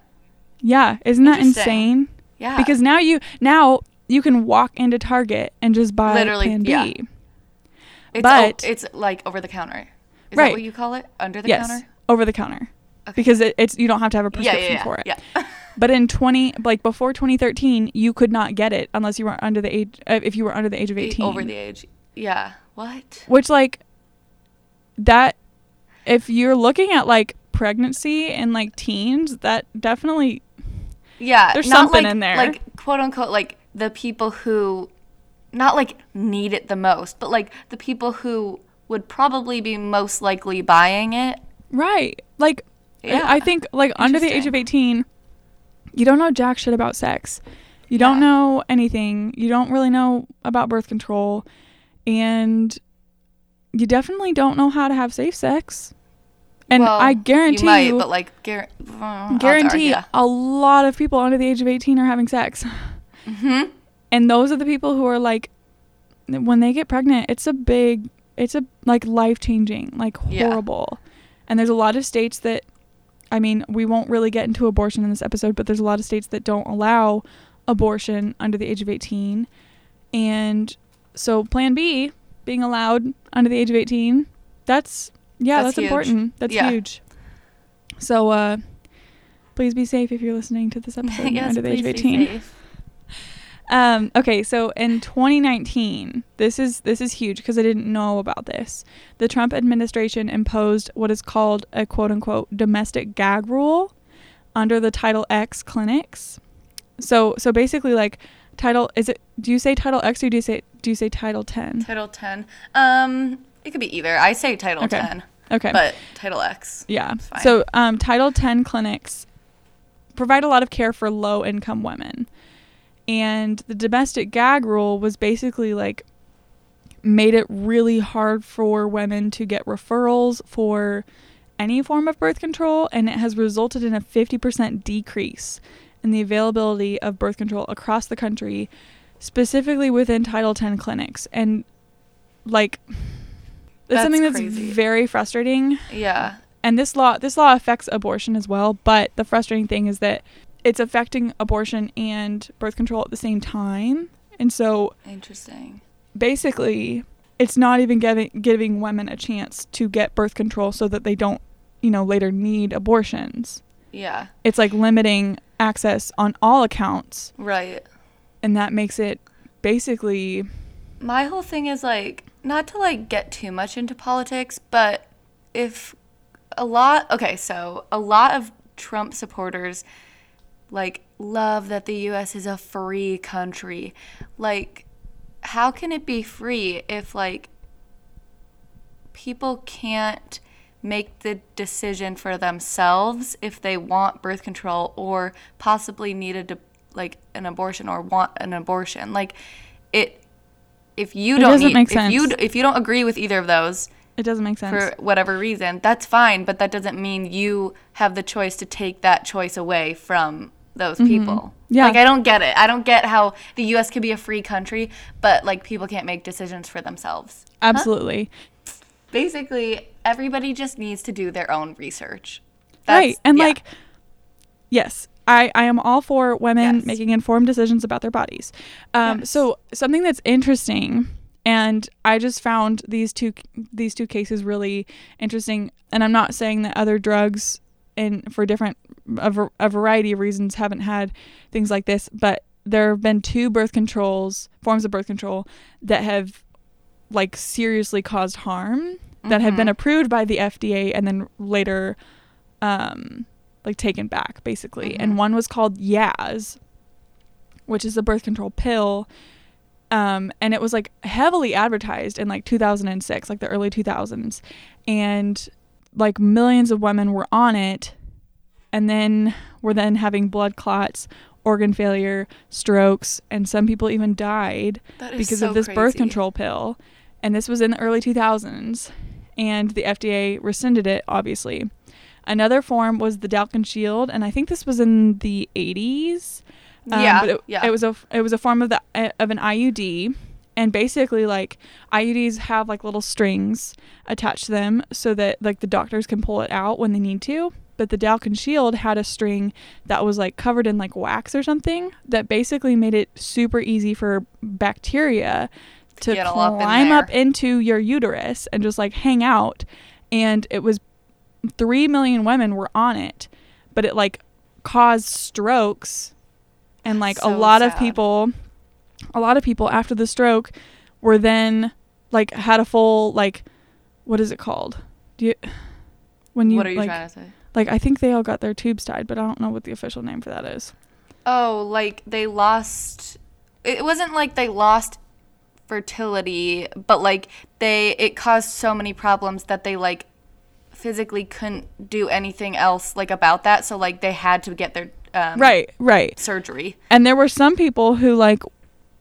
yeah isn't that insane Yeah. because now you now you can walk into target and just buy Literally, plan b yeah. it's but- o- it's like over the counter. Is Right. that what you call it? Under the yes counter? Over the counter Okay. because it, it's you don't have to have a Yeah, prescription yeah, yeah. for it Yeah. But in 20 like before 2013, you could not get it unless you were under the age uh, if you were under the age of 18. Over the age. Yeah. What? Which like that if you're looking at like pregnancy and like teens, that definitely Yeah. There's something like, in there. Like quote unquote like the people who not like need it the most, but like the people who would probably be most likely buying it. Right. Like I- Yeah. I think like under the age of 18, you don't know jack shit about sex. You don't Yeah. know anything. You don't really know about birth control and you definitely don't know how to have safe sex. And Well, I guarantee you might, you, but like odds are, guarantee a lot of people under the age of 18 are having sex. Mhm. And those are the people who are like when they get pregnant, it's a big it's a like life-changing, like Yeah. And there's a lot of states that I mean, we won't really get into abortion in this episode, but there's a lot of states that don't allow abortion under the age of 18. And so plan B being allowed under the age of 18, that's yeah, That's that's, important. That's Yeah. huge. So uh please be safe if you're listening to this episode yes, under the age of please be 18. Um, okay, so in 2019, this is this is huge because I didn't know about this. The Trump administration imposed what is called a quote unquote domestic gag rule under the Title X clinics. So so basically like title is it do you say Title X or do you say do you say Title 10? Title 10. Um, it could be either. I say Title Okay. 10, Okay. but Title X. Yeah. Fine. So um, Title 10 clinics provide a lot of care for low income women. And the domestic gag rule was basically like made it really hard for women to get referrals for any form of birth control and it has resulted in a 50% decrease in the availability of birth control across the country specifically within Title 10 clinics and like it's That's something that's crazy. very frustrating Yeah. and this law this law affects abortion as well but the frustrating thing is that it's affecting abortion and birth control at the same time and so Interesting. basically it's not even giving giving women a chance to get birth control so that they don't, you know, later need abortions. Yeah. It's like limiting access on all accounts Right. and that makes it basically My whole thing is like not to like get too much into politics, but if a lot okay, so a lot of Trump supporters like love that the US is a free country. Like how can it be free if like people can't make the decision for themselves if they want birth control or possibly need a de- like an abortion or want an abortion like it if you It don't doesn't need, make if you if you don't agree with either of those it doesn't make sense. for whatever reason that's fine but that doesn't mean you have the choice to take that choice away from those people Mm-hmm. Yeah. like i don't get it i don't get how the us could be a free country but like people can't make decisions for themselves Absolutely. basically everybody just needs to do their own research right. And yeah. like yes, I I am all for women Yes. making informed decisions about their bodies. Um Yes. so something that's interesting and I just found these two these two cases really interesting and I'm not saying that other drugs and for different a, a variety of reasons haven't had things like this, but there have been two birth controls, forms of birth control that have like seriously caused harm that have been approved by the FDA and then later um like taken back basically. And one was called Yaz, which is a birth control pill. Um, and it was like heavily advertised in like 2006, like the early 2000s. And like millions of women were on it and then were then having blood clots, organ failure, strokes, and some people even died because so of this birth control pill. And this was in the early 2000s. And the FDA rescinded it, obviously. Another form was the Dalkon Shield, and I think this was in the 80s. Um, Yeah, but it, yeah. it was a it was a form of the of an IUD, and basically like IUDs have like little strings attached to them so that like the doctors can pull it out when they need to. But the Dalkon Shield had a string that was like covered in like wax or something that basically made it super easy for bacteria to all up climb up into your uterus and just like hang out. And it was three million women were on it, but it like caused strokes and like a So lot of people a lot of people after the stroke were then like had a full like what is it called? Do you when you what are you like trying to say? like I think they all got their tubes tied, but I don't know what the official name for that is. Oh, like they lost. It wasn't like they lost fertility, but like they it caused so many problems that they like physically couldn't do anything else like about that. So like they had to get their um, Right, right. surgery. And there were some people who like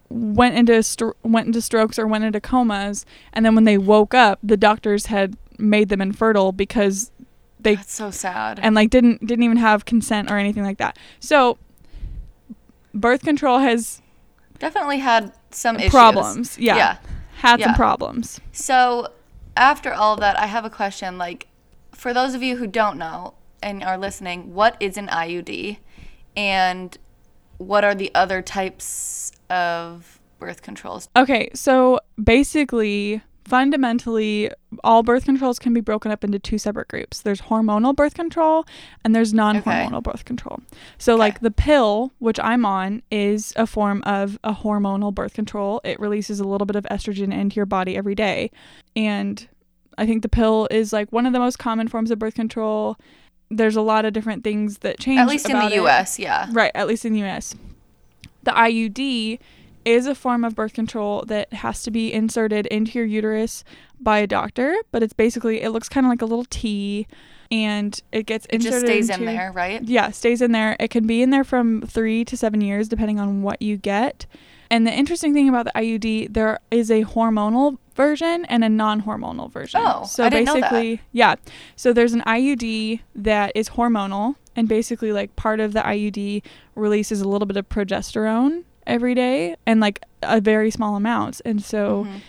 went into stro- went into strokes or went into comas, and then when they woke up, the doctors had made them infertile because they That's so sad. and like didn't didn't even have consent or anything like that. So birth control has Definitely had some issues. problems. Yeah. Yeah. Had some problems. So, after all that, I have a question. Like, for those of you who don't know and are listening, what is an IUD? And what are the other types of birth controls? Okay, so basically, fundamentally, all birth controls can be broken up into two separate groups. There's hormonal birth control and there's non-hormonal birth control. So like the pill, which I'm on, is a form of a hormonal birth control. It releases a little bit of estrogen into your body every day. And I think the pill is like one of the most common forms of birth control. There's a lot of different things that change At least in the it. US, yeah. Right, at least in the US. The IUD is a form of birth control that has to be inserted into your uterus by a doctor, but it's basically it looks kind of like a little T and it gets It inserted just stays in there, right? Yeah, stays in there. It can be in there from 3 to 7 years depending on what you get. And the interesting thing about the IUD, there is a hormonal version and a non-hormonal version. Oh, so I didn't know that. basically, yeah. So there's an IUD that is hormonal and basically like part of the IUD releases a little bit of progesterone every day and like a very small amounts. And so Mhm.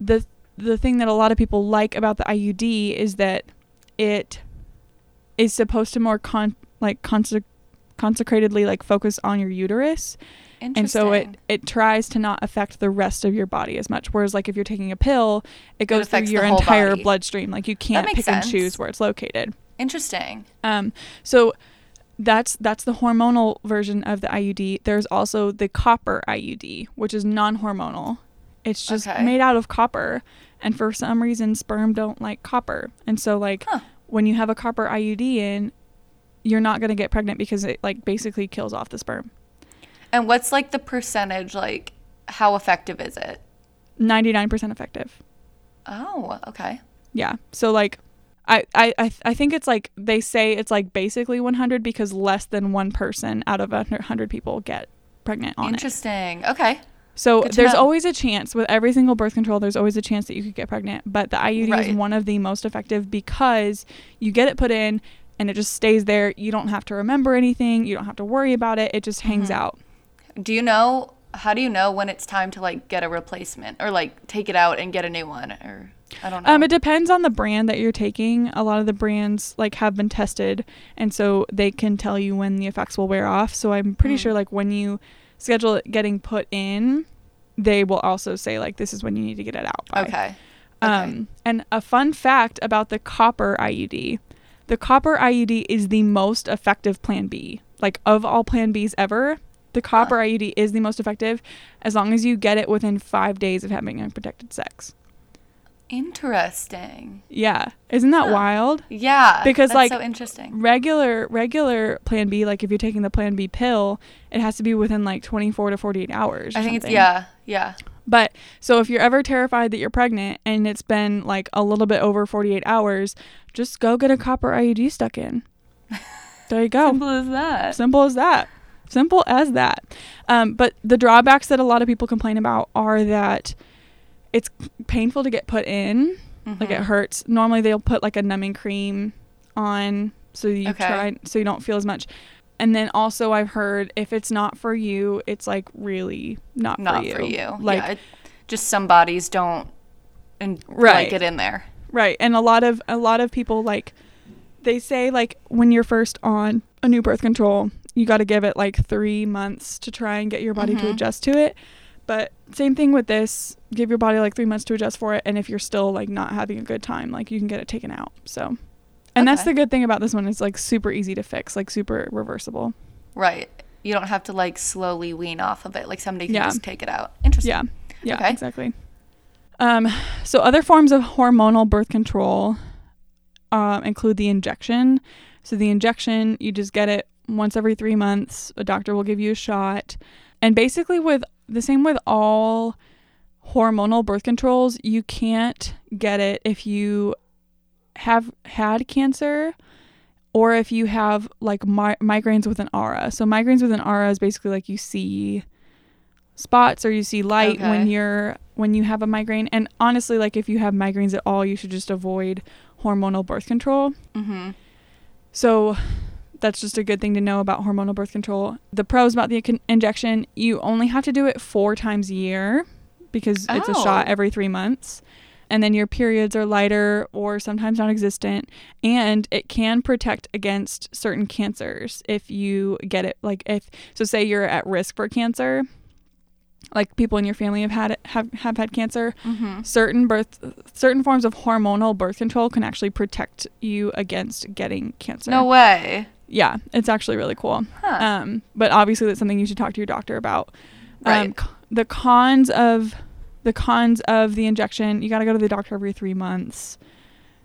the the thing that a lot of people like about the IUD is that it is supposed to more con like conse- consecratedly like focus on your uterus and so it it tries to not affect the rest of your body as much whereas like if you're taking a pill it goes through your entire body. bloodstream like you can't pick and choose where it's located Interesting. um so that's that's the hormonal version of the IUD there's also the copper IUD which is non-hormonal it's just Okay. made out of copper and for some reason sperm don't like copper and so like Huh. when you have a copper IUD in you're not going to get pregnant because it like basically kills off the sperm And what's like the percentage? Like, how effective is it? 99% effective Oh, okay. Yeah. So like I, I, I think it's like they say it's like basically 100 because less than one person out of a 100 people get pregnant on it. Interesting. Okay. So there's know. always a chance with every single birth control there's always a chance that you could get pregnant, but the IUD Right. is one of the most effective because you get it put in and it just stays there. You don't have to remember anything, you don't have to worry about it. It just hangs Mm-hmm. out. Do you know? How do you know when it's time to like get a replacement or like take it out and get a new one? Or I don't know. Um, it depends on the brand that you're taking. A lot of the brands like have been tested, and so they can tell you when the effects will wear off. So I'm pretty Mm. sure like when you schedule it getting put in, they will also say like this is when you need to get it out. By. okay. Um, and a fun fact about the copper IUD, the copper IUD is the most effective Plan B. Like of all Plan Bs ever, the copper IUD is the most effective as long as you get it within five days of having unprotected sex. Interesting. Yeah, isn't that Huh. wild? Yeah. Because, that's like, so interesting. regular regular plan b like if you're taking the plan b pill it has to be within like 24 to 48 hours or I think it's yeah, yeah. but so if you're ever terrified that you're pregnant and it's been like a little bit over 48 hours just go get a copper iud stuck in there you go Simple as that. simple as that simple as that um, but the drawbacks that a lot of people complain about are that it's painful to get put in like it Mhm. hurts. Normally they'll put like a numbing cream on so you Okay. try so you don't feel as much. And then also I've heard if it's not for you, it's like really not, not for you. for you. Like yeah, it, just some bodies don't and Right. like it in there. right. And a lot of a lot of people like they say like when you're first on a new birth control, you got to give it like 3 months to try and get your body to Mhm. adjust to it. But same thing with this, give your body like 3 months to adjust for it and if you're still like not having a good time, like you can get it taken out. So and that's the good thing about this one. It's like super easy to fix, like super reversible. Right. You don't have to like slowly wean off of it. Like somebody can Yeah. just take it out. Interesting. Yeah. Yeah, Okay. exactly. Um, so other forms of hormonal birth control um, include the injection. So the injection, you just get it once every three months. A doctor will give you a shot, and basically with the same with all hormonal birth controls, you can't get it if you have had cancer or if you have like mi- migraines with an aura. So migraines with an aura is basically like you see spots or you see light when you're when you have a migraine. And honestly, like if you have migraines at all, you should just avoid hormonal birth control. Mm-hmm. So that's just a good thing to know about hormonal birth control. The pros about the con- injection, you only have to do it four times a year because it's a shot Oh. every three months. And then your periods are lighter or sometimes non existent. And it can protect against certain cancers if you get it. Like, if, so say you're at risk for cancer, like people in your family have had it, have, have had cancer, Mm-hmm. certain birth certain forms of hormonal birth control can actually protect you against getting cancer. No way. Yeah, it's actually really cool. Huh. Um, but obviously that's something you should talk to your doctor about. Um, Right. c- the cons of the cons of the injection, you got to go to the doctor every 3 months.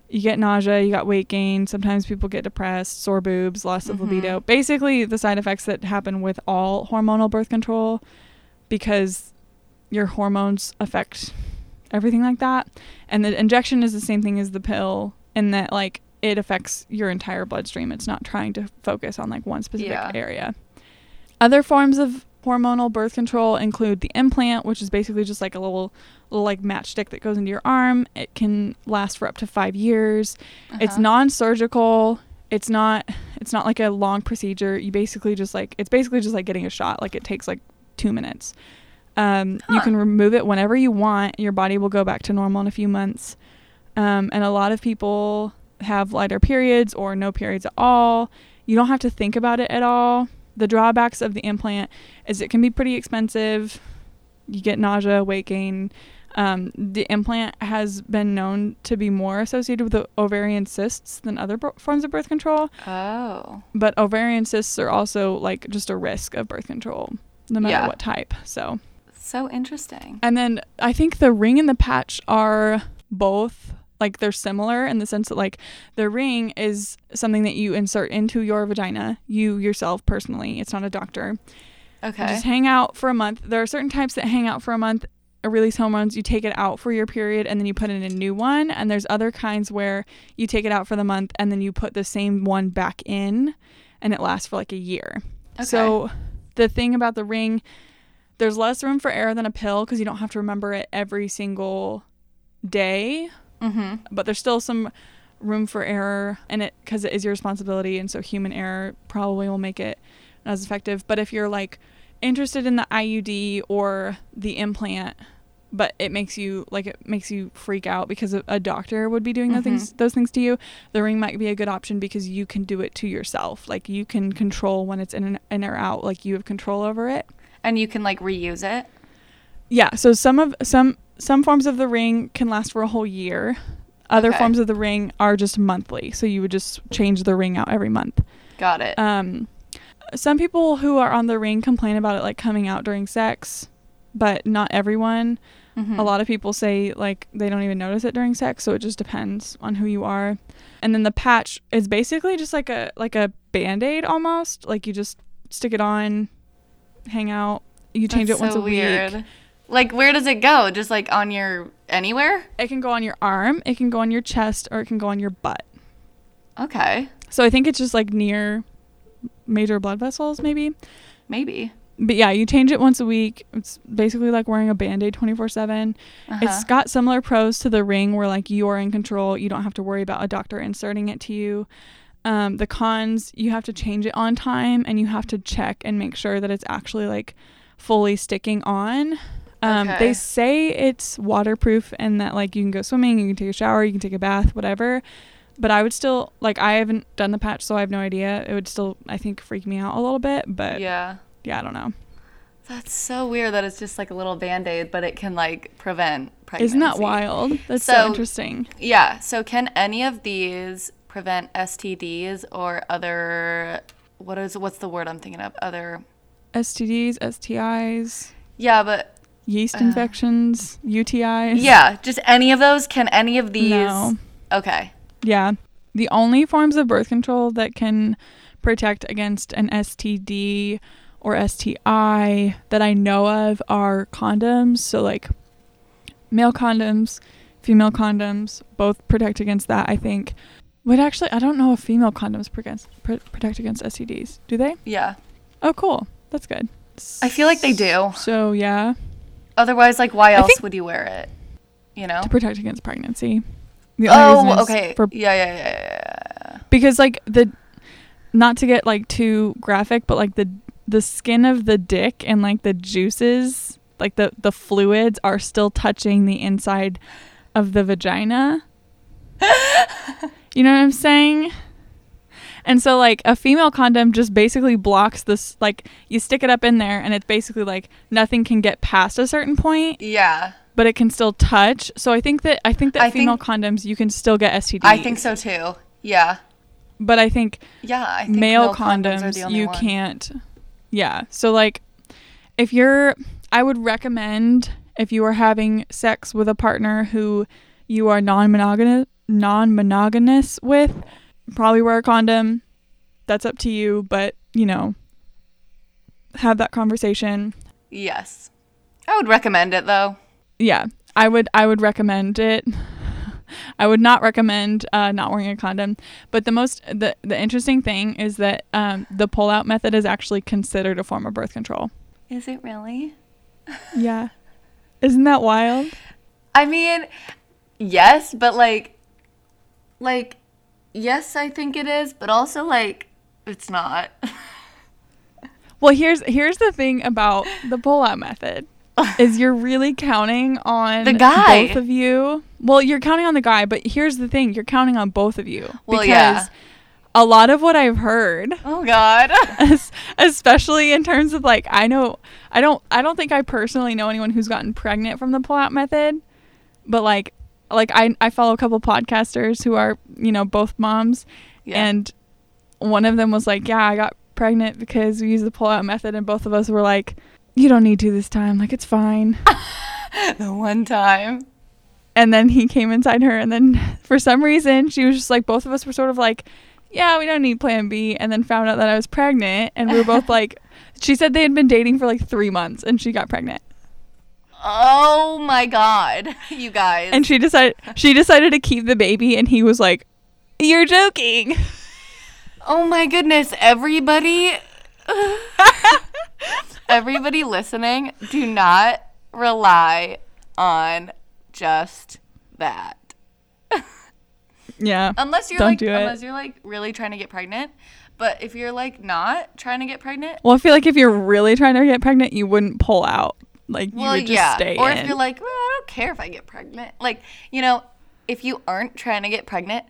You get nausea, you got weight gain, sometimes people get depressed, sore boobs, loss of Mhm. libido. Basically the side effects that happen with all hormonal birth control because your hormones affect everything like that. And the injection is the same thing as the pill in that like it affects your entire bloodstream. It's not trying to focus on like one specific Yeah. area. Other forms of hormonal birth control include the implant, which is basically just like a little little like matchstick that goes into your arm. It can last for up to 5 years. It's Uh-huh. non-surgical. It's not it's not like a long procedure. You basically just like it's basically just like getting a shot. Like it takes like 2 minutes. Um, you can remove it whenever you want. Your body will go back to normal in a few months. Um, and a lot of people have lighter periods or no periods at all. You don't have to think about it at all. The drawbacks of the implant is it can be pretty expensive. You get nausea, weight gain. Um, the implant has been known to be more associated with the ovarian cysts than other b- forms of birth control, Oh. but ovarian cysts are also like just a risk of birth control, no matter Yeah. what type. So, So interesting. and then I think the ring and the patch are both like they're similar in the sense that like the ring is something that you insert into your vagina, you yourself personally. It's not a doctor. You Okay. Just hang out for a month. There are certain types that hang out for a month, release hormones. You take it out for your period and then you put in a new one. And there's other kinds where you take it out for the month and then you put the same one back in and it lasts for like a year. Okay. So the thing about the ring, there's less room for error than a pill because you don't have to remember it every single day, mm-hmm. but there's still some room for error in it because it is your responsibility. And so human error probably will make it not as effective. But if you're like interested in the IUD or the implant, but it makes you like it makes you freak out because a, doctor would be doing those things those things to you. The ring might be a good option because you can do it to yourself. Like you can control when it's in, and in or out. Like you have control over it. And you can like reuse it. Yeah. So some of some some forms of the ring can last for a whole year. Other Okay. forms of the ring are just monthly. So you would just change the ring out every month. Got it. Um, some people who are on the ring complain about it like coming out during sex, but not everyone. Mhm. A lot of people say like they don't even notice it during sex, so it just depends on who you are. And then the patch is basically just like a like a band-aid almost. Like you just stick it on, hang out. You change That's it once so a weird. week. Like where does it go? Just like on your anywhere? It can go on your arm, it can go on your chest, or it can go on your butt. Okay. So I think it's just like near major blood vessels maybe. Maybe. But yeah, you change it once a week. It's basically like wearing a band-aid 24/7. Uh-huh. It's got similar pros to the ring where like you are in control. You don't have to worry about a doctor inserting it to you. Um, the cons, you have to change it on time and you have to check and make sure that it's actually like fully sticking on. Um, Okay. They say it's waterproof and that like you can go swimming, you can take a shower, you can take a bath, whatever. But I would still like I haven't done the patch, so I have no idea. It would still I think freak me out a little bit, but yeah, yeah. I don't know. That's so weird that it's just like a little band-aid, but it can like prevent pregnancy. Isn't that wild? That's so, So- interesting. Yeah. So can any of these prevent STDs or other what is what's the word I'm thinking of? Other STDs, STIs, Yeah, but yeast Uh, infections, UTIs. yeah, just any of those can any of these No. Okay. Yeah. The only forms of birth control that can protect against an STD or STI that I know of are condoms. So, like male condoms, female condoms, both protect against that, I think. But actually, I don't know if female condoms protect, protect against STDs. Do they? Yeah. Oh, cool. That's good. I feel like they do. So, yeah, Otherwise like why else would you wear it? You know? to protect against pregnancy. The only Oh, okay. For yeah, yeah, yeah, yeah. because like the not to get like too graphic but like the the skin of the dick and like the juices like the the fluids are still touching the inside of the vagina you know what i'm saying and so like a female condom just basically blocks this like you stick it up in there and it's basically like nothing can get past a certain point Yeah. but it can still touch so i think that i think that I female think- condoms you can still get stds I think so too. Yeah. but i think Yeah, I think male condoms, only you one. can't yeah so like if you're i would recommend if you are having sex with a partner who you are non-monogamous non-monogamous with probably wear a condom. That's up to you but you know have that conversation. Yes. I would recommend it though. yeah i would i would recommend it. I would not recommend uh, not wearing a condom. But the most the, the interesting thing is that um, the pull out method is actually considered a form of birth control. Is it really? yeah. Isn't that wild? I mean, yes, but like like yes, I think it is, but also like it's not. well here's here's the thing about the pull out method is you're really counting on The guy. both of you well you're counting on the guy but here's the thing you're counting on both of you Well, because yeah. a lot of what I've heard, Oh God. especially in terms of like I know I don't I don't think I personally know anyone who's gotten pregnant from the pull-out method, but like like I I follow a couple podcasters who are you know both moms, Yeah. and one of them was like, yeah, I got pregnant because we used the pull-out method, and both of us were like, you don't need to this time, like it's fine. the one time. and then he came inside her. And then for some reason she was just like both of us were sort of like yeah we don't need plan b. And then found out that i was pregnant. And we were both like she said they had been dating for like three months and she got pregnant Oh my God, you guys. and she decided she decided to keep the baby and he was like you're joking oh my goodness, everybody. everybody listening, do not rely on just that. yeah Unless you're like unless you're like really trying to get pregnant. But if you're like not trying to get pregnant, well i feel like if you're really trying to get pregnant you wouldn't pull out like you well, would just yeah. stay or in. if you're like, well, I don't care if I get pregnant. Like, you know, if you aren't trying to get pregnant,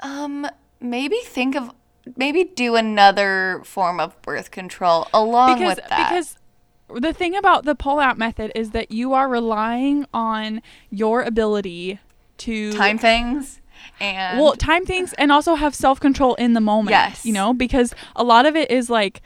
um, maybe think of maybe do another form of birth control along because with that. because the thing about the pull out method is that you are relying on your ability to time things and well time things and also have self-control in the moment Yes. you know because a lot of it is like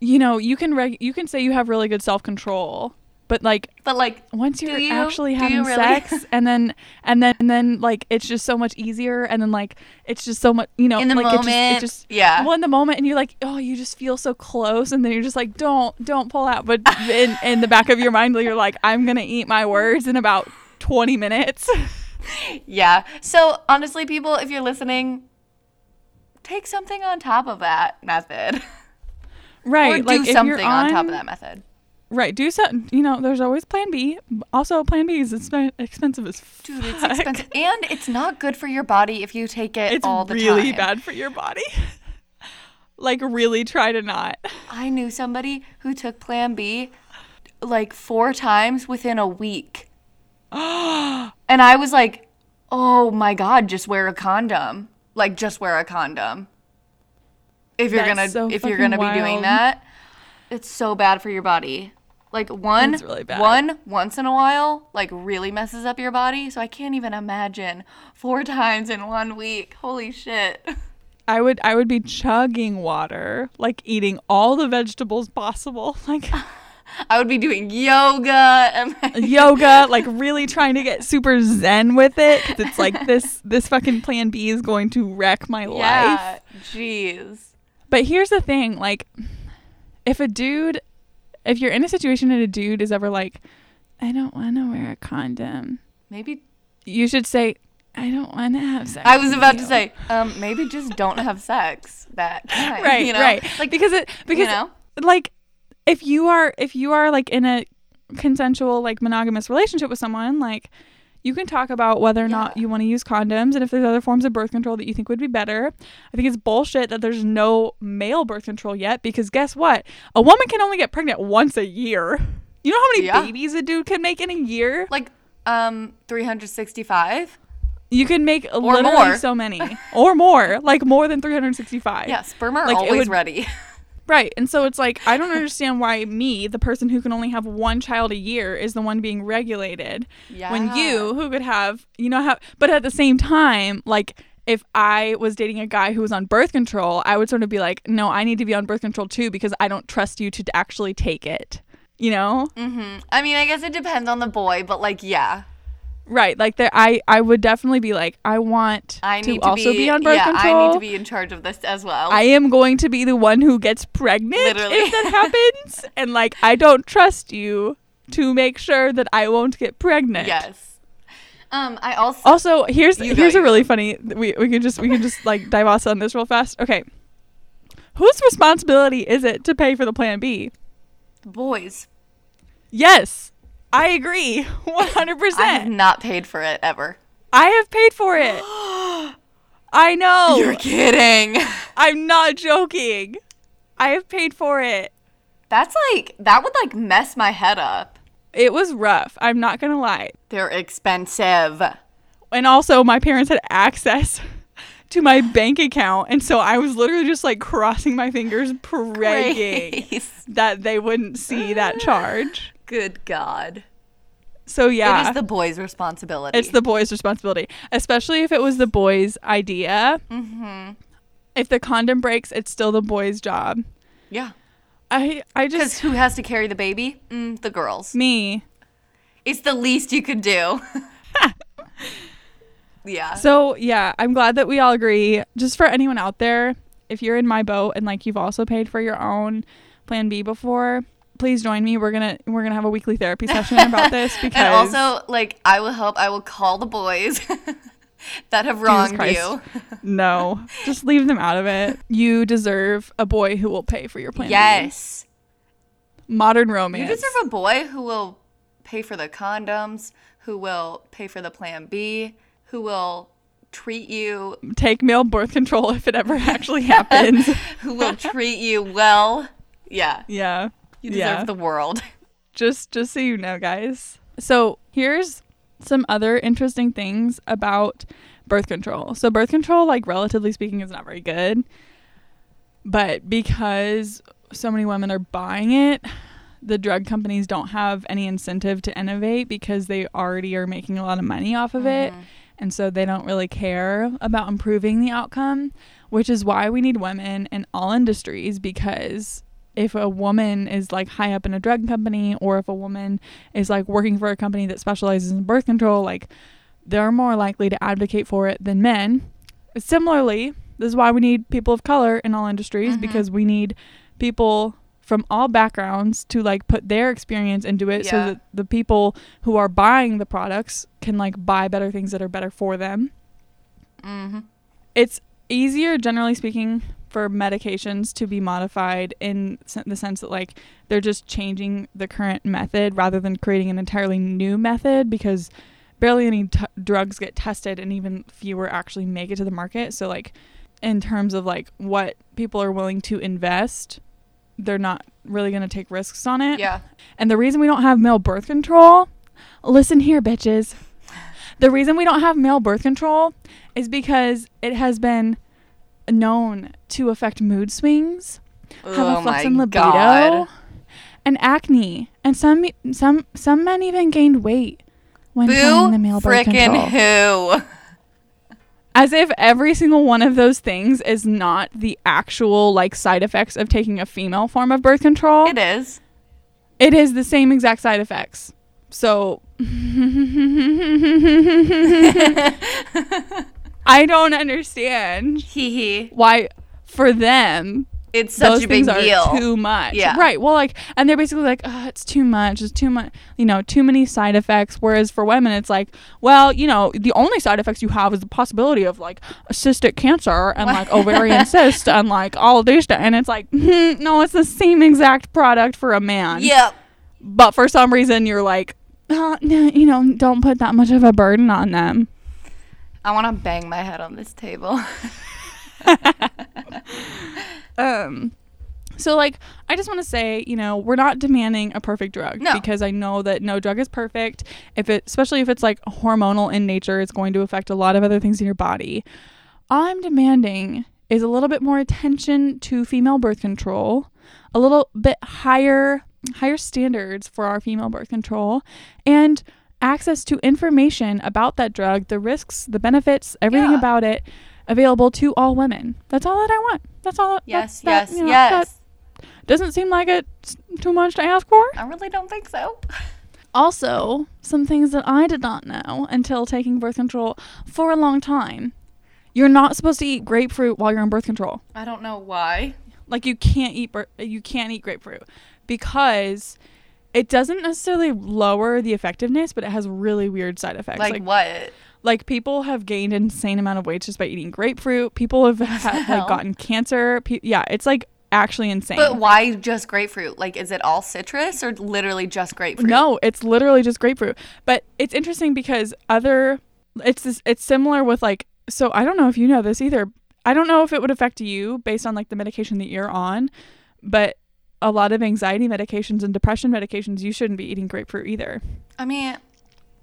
you know you can reg- you can say you have really good self-control but like but like once you're you? actually having really? sex and then and then and then like it's just so much easier and then like it's just so much you know In the like it just, moment, it just yeah. well in the moment and you're like oh you just feel so close and then you're just like don't don't pull out but in in the back of your mind you're like i'm gonna eat my words in about 20 minutes yeah. So honestly, people, if you're listening, take something on top of that method. right or do like if you're something on top of that method. Right. Do some. You know, there's always Plan B. Also, Plan B is expen- expensive as fuck. Dude, it's expensive. And it's not good for your body if you take it It's all the really time. It's really bad for your body. like, really try to not. I knew somebody who took Plan B like four times within a week. and I was like, oh my God, just wear a condom. Like, just wear a condom. If you're That's gonna so if you're gonna be doing that, it's so bad for your body. Like one That's really bad. one once in a while, like really messes up your body. So I can't even imagine four times in one week. Holy shit. I would. I would be chugging water, like eating all the vegetables possible, like I would be doing yoga and yoga, like really trying to get super zen with it. 'cause it's like this. This fucking Plan B is going to wreck my life. Yeah, jeez. But here's the thing, like if a dude if you're in a situation and a dude is ever like, I don't wanna wear a condom, Maybe you should say, I don't wanna have sex. I was about to say, um, maybe just don't have sex that time. Right, you know? right. Like because it because you know? like if you are if you are like in a consensual like monogamous relationship with someone, like you can talk about whether or not you want to use condoms and if there's other forms of birth control that you think would be better. I think it's bullshit that there's no male birth control yet because guess what? A woman can only get pregnant once a year. You know how many Yeah. babies a dude can make in a year? like um 365. You can make Or literally more. so many or more, like more than 365. Yeah, sperm are Like, always would- ready. Right. And so it's like, I don't understand why me, the person who can only have one child a year, is the one being regulated. When you, who could have, you know, have, but at the same time, like, if I was dating a guy who was on birth control, I would sort of be like, no, I need to be on birth control too because I don't trust you to actually take it. You know? Mm-hmm. I mean, I guess it depends on the boy, but like, yeah, Right. Like, there, I, I would definitely be like, I want I to to also be, be, on birth yeah, control. I need to be in charge of this as well. I am going to be the one who gets pregnant Literally. if that happens. and like I don't trust you to make sure that I won't get pregnant. yes. Um, I also Also, here's here's a really funny we we can just we can just like dive off on this real fast. Okay. Whose responsibility is it to pay for the plan B? boys. Yes. I agree. 100%. I have not paid for it ever. I have paid for it. I know. You're kidding. I'm not joking. I have paid for it. That's like that would like mess my head up. It was rough. I'm not going to lie. They're expensive. and also my parents had access to my bank account. And so I was literally just like crossing my fingers, praying Grace. that they wouldn't see that charge. Good God. So yeah. It is the boy's responsibility. It's the boy's responsibility, especially if it was the boy's idea. Mm-hmm. If the condom breaks, it's still the boy's job. Yeah. I I Because just who has to carry the baby? Mm, the girls. me. It's the least you could do. yeah. So yeah, I'm glad that we all agree. Just for anyone out there, if you're in my boat and like you've also paid for your own Plan B before, please join me. We're gonna we're gonna have a weekly therapy session about this because and also, like, I will help. I will call the boys that have wronged you. no, just leave them out of it. You deserve a boy who will pay for your Plan B. Yes. Modern romance. You deserve a boy who will pay for the condoms, who will pay for the plan B, who will treat you, Take male birth control if it ever actually happens. who will treat you well. Yeah. yeah. You deserve yeah. the world. just just so you know guys. So here's some other interesting things about birth control. So birth control like relatively speaking is not very good. But because so many women are buying it the drug companies don't have any incentive to innovate because they already are making a lot of money off of it. Mm-hmm. And so they don't really care about improving the outcome which is why we need women in all industries because if a woman is like high up in a drug company or if a woman is like working for a company that specializes in birth control like they're more likely to advocate for it than men similarly this is why we need people of color in all industries Mhm. because we need people from all backgrounds to like put their experience into it so that the people who are buying the products can like buy better things that are better for them Mm-hmm. it's easier generally speaking for medications to be modified in the sense that like they're just changing the current method rather than creating an entirely new method because barely any t- drugs get tested and even fewer actually make it to the market so like in terms of like what people are willing to invest they're not really going to take risks on it Yeah. and the reason we don't have male birth control, listen here, bitches. The reason we don't have male birth control is because it has been known to affect mood swings, have oh a flux in libido, God. and acne. And some some some men even gained weight when Boo the male birth control. who? As if every single one of those things is not the actual like side effects of taking a female form of birth control. It is. It is the same exact side effects. So I don't understand Hee hee. why for them It's such those a big things are deal. too much. Yeah. Right. Well, like, and they're basically like, oh, it's too much. It's too much. You know, too many side effects. Whereas for women, it's like, well, you know, the only side effects you have is the possibility of like a cystic cancer and like ovarian cyst and like all this. th- And it's like, hmm, no, it's the same exact product for a man. Yep. But for some reason, you're like, oh, no, you know, don't put that much of a burden on them. I want to bang my head on this table. um so like i just want to say you know we're not demanding a perfect drug No. because i know that no drug is perfect if it especially if it's like hormonal in nature it's going to affect a lot of other things in your body all i'm demanding is a little bit more attention to female birth control a little bit higher higher standards for our female birth control and access to information about that drug the risks the benefits everything Yeah. about it available to all women that's all that i want that's all that- yes, that- yes, you know, yes. doesn't seem like it's too much to ask for I really don't think so. also some things that i did not know until taking birth control for a long time you're not supposed to eat grapefruit while you're on birth control I don't know why. like you can't eat you can't eat grapefruit because it doesn't necessarily lower the effectiveness but it has really weird side effects Like, like what? like people have gained insane amount of weight just by eating grapefruit people have had, like gotten cancer Pe- yeah it's like actually insane But why just grapefruit? Like, is it all citrus or literally just grapefruit? No, it's literally just grapefruit. But it's interesting because other it's this, it's similar with like so I don't know if you know this either. I don't know if it would affect you based on like the medication that you're on, but a lot of anxiety medications and depression medications you shouldn't be eating grapefruit either. I mean,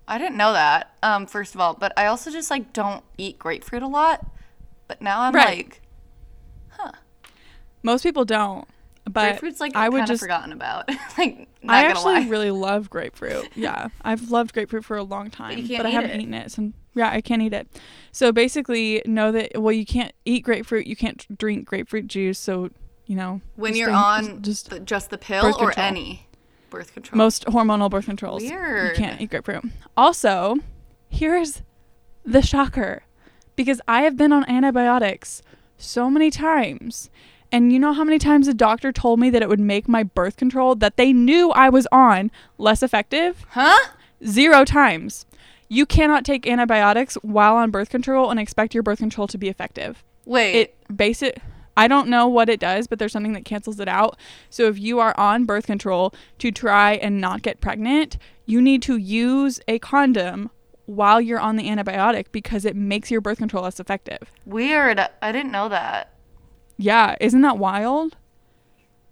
I didn't know that. Um, first of all, but I also just like don't eat grapefruit a lot. But now I'm Right. like, huh. Most people don't. But grapefruit's like I would just forgotten about. like, not I actually lie. really love grapefruit. Yeah, I've loved grapefruit for a long time, you can't I haven't it. eaten it. So yeah, I can't eat it. So basically, know that well, you can't eat grapefruit. You can't drink grapefruit juice. So you know when you're on just the, just the pill or control. any birth control. most hormonal birth controls. Weird. You can't eat grapefruit. Also, here's the shocker, because I have been on antibiotics so many times. And you know how many times the doctor told me that it would make my birth control that they knew I was on less effective? Huh? Zero times. You cannot take antibiotics while on birth control and expect your birth control to be effective. Wait. It base it I don't know what it does, but there's something that cancels it out. So if you are on birth control to try and not get pregnant, you need to use a condom while you're on the antibiotic because it makes your birth control less effective. Weird. I didn't know that. Yeah, isn't that wild?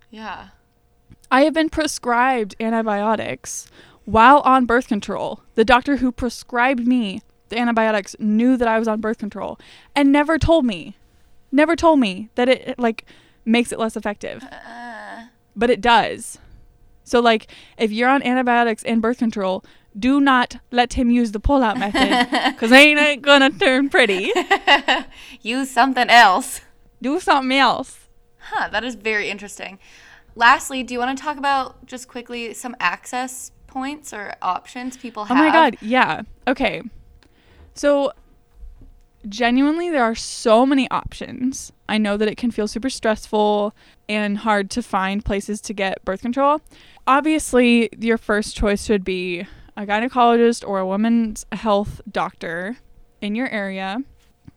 Yeah. I have been prescribed antibiotics while on birth control. The doctor who prescribed me the antibiotics knew that I was on birth control and never told me. Never told me that it, like makes it less effective. Uh, But it does. So like if you're on antibiotics and birth control, do not let him use the pull-out method cuz ain't it to turn pretty. use something else. Do something else. Huh, that is very interesting. Lastly, do you want to talk about just quickly some access points or options people have? Oh my god, yeah. Okay. So genuinely there are so many options. I know that it can feel super stressful and hard to find places to get birth control. Obviously, your first choice should be a gynecologist or a woman's health doctor in your area.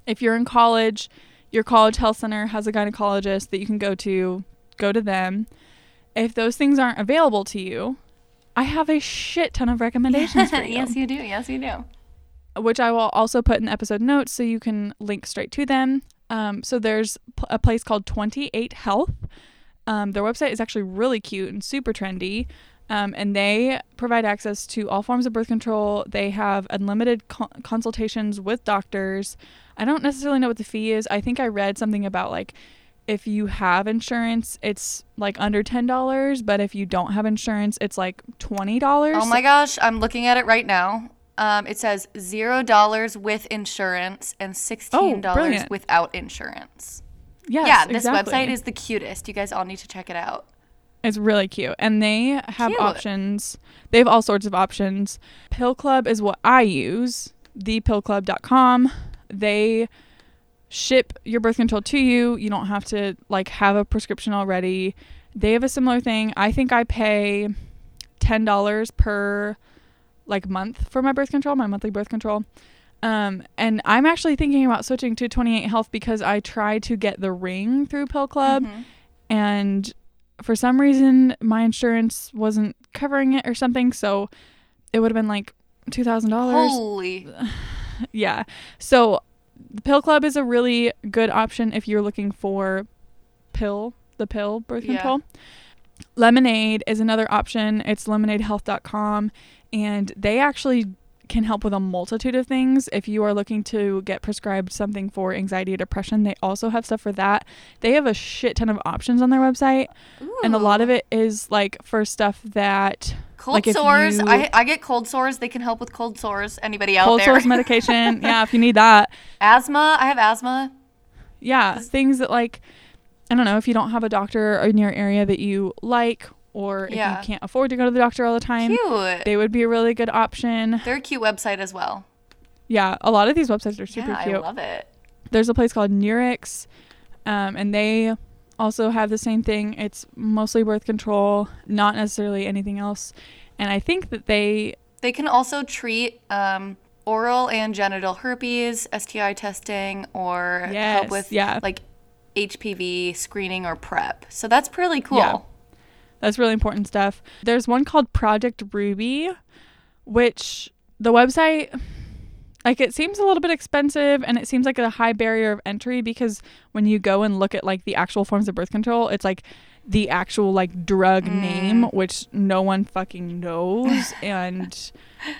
If you're in college, your college health center has a gynecologist that you can go to, go to them. If those things aren't available to you, I have a shit ton of recommendations for you yes, you do. Yes, you do. Which I will also put in episode notes so you can link straight to them. Um, so there's a place called 28 Health. Um, their website is actually really cute and super trendy. Um, and they provide access to all forms of birth control. They have unlimited co- consultations with doctors. I don't necessarily know what the fee is. I think I read something about like if you have insurance, it's like under $10, but if you don't have insurance, it's like $20. Oh my gosh, I'm looking at it right now. Um, it says zero dollars with insurance and sixteen dollars Oh, without insurance. Yes, yeah, this exactly. website is the cutest. You guys all need to check it out. It's really cute. And they have Cute. options. They have all sorts of options. Pill Club is what I use, thepillclub.com. They ship your birth control to you. You don't have to like have a prescription already. They have a similar thing. I think I pay $10 per like month for my birth control, my monthly birth control. Um, and I'm actually thinking about switching to 28 Health because I tried to get the ring through Pill Club Mhm. and for some reason my insurance wasn't covering it or something so it would have been like $2000 Holy. yeah so the pill club is a really good option if you're looking for pill the pill birth Yeah. Lemonade is another option it's lemonaidhealth.com and they actually can help with a multitude of things if you are looking to get prescribed something for anxiety or depression they also have stuff for that they have a shit ton of options on their website and a lot of it is like for stuff that Cold like sores. you- I, I get cold sores. They can help with cold sores. Anybody out cold there? sores medication yeah if you need that asthma. I have asthma. yeah things that like i don't know if you don't have a doctor in your area that you like or if Yeah. you can't afford to go to the doctor all the time Cute. they would be a really good option They're a cute website as well. yeah a lot of these websites are super yeah, cute I love it. there's a place called Nurx, um, and they also have the same thing. It's mostly birth control, not necessarily anything else. And I think that they, They can also treat um, oral and genital herpes, STI testing, or help with yeah. like HPV screening or PrEP. So that's pretty cool. Yeah. that's really important stuff. There's one called Project Ruby, which the website, like, it seems a little bit expensive and it seems like a high barrier of entry because when you go and look at like the actual forms of birth control, it's like the actual like drug mm. name, which no one fucking knows and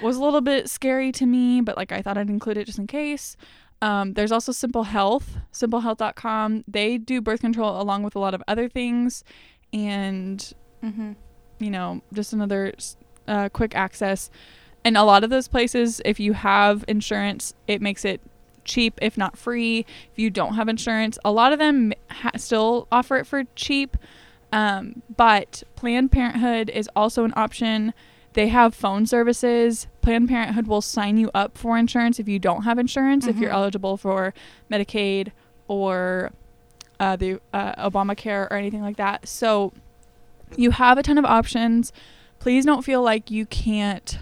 was a little bit scary to me, but like I thought I'd include it just in case. Um, there's also Simple Health, simplehealth.com. They do birth control along with a lot of other things, and Mm-hmm. you know, just another uh, quick access. And a lot of those places, if you have insurance, it makes it cheap, if not free. If you don't have insurance, a lot of them ha- still offer it for cheap. Um, but Planned Parenthood is also an option. They have phone services. Planned Parenthood will sign you up for insurance if you don't have insurance, if you're Mhm. eligible for Medicaid or uh, the uh, Obamacare or anything like that. So you have a ton of options. Please don't feel like you can't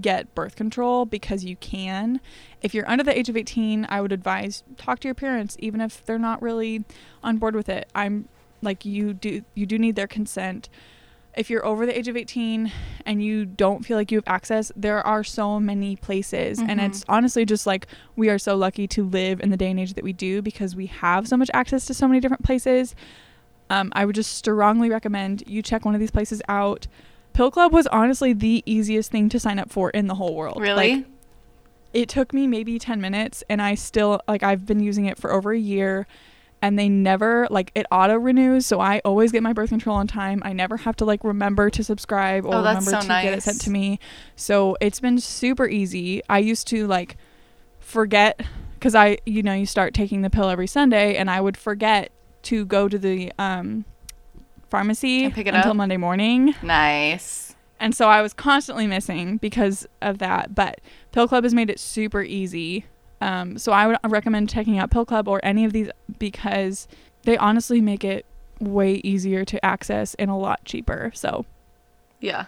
get birth control because you can. If you're under the age of 18, I would advise talk to your parents even if they're not really on board with it. I'm like you do you do need their consent. If you're over the age of 18 and you don't feel like you have access, there are so many places and Mhm. it's honestly just like we are so lucky to live in the day and age that we do because we have so much access to so many different places. Um, I would just strongly recommend you check one of these places out. Pill Club was honestly the easiest thing to sign up for in the whole world. Really? Like, it took me maybe 10 minutes and I still like I've been using it for over a year and they never like it auto renews so I always get my birth control on time. I never have to like remember to subscribe or Oh, remember so to get it sent to me. So it's been super easy. I used to like forget cuz I you know you start taking the pill every Sunday and I would forget to go to the um pharmacy And pick it until up? Monday morning. Nice. And so I was constantly missing because of that. But Pill Club has made it super easy. Um, so I would recommend checking out Pill Club or any of these because they honestly make it way easier to access and a lot cheaper. So Yeah.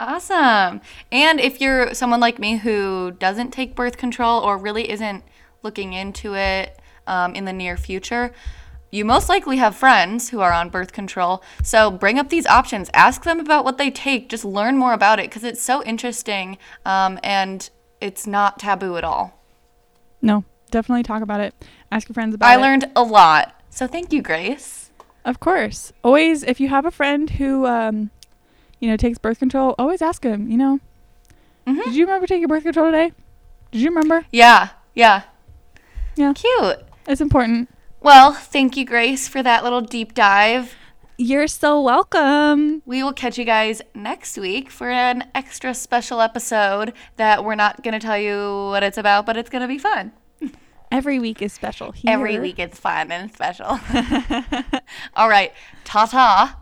Awesome. And if you're someone like me who doesn't take birth control or really isn't looking into it um, in the near future, you most likely have friends who are on birth control. So bring up these options, ask them about what they take, just learn more about it because it's so interesting um, and it's not taboo at all. No, definitely talk about it. Ask your friends about I it. I learned a lot. So thank you, Grace. Of course. Always, if you have a friend who, um, you know, takes birth control, always ask him, you know, Mhm. did you remember taking birth control today? Did you remember? Yeah, yeah. Yeah. Cute. It's important. Well, thank you, Grace, for that little deep dive. You're so welcome. We will catch you guys next week for an extra special episode that we're not going to tell you what it's about, but it's going to be fun. Every week is special here. Every week it's fun and special. All right. Ta ta.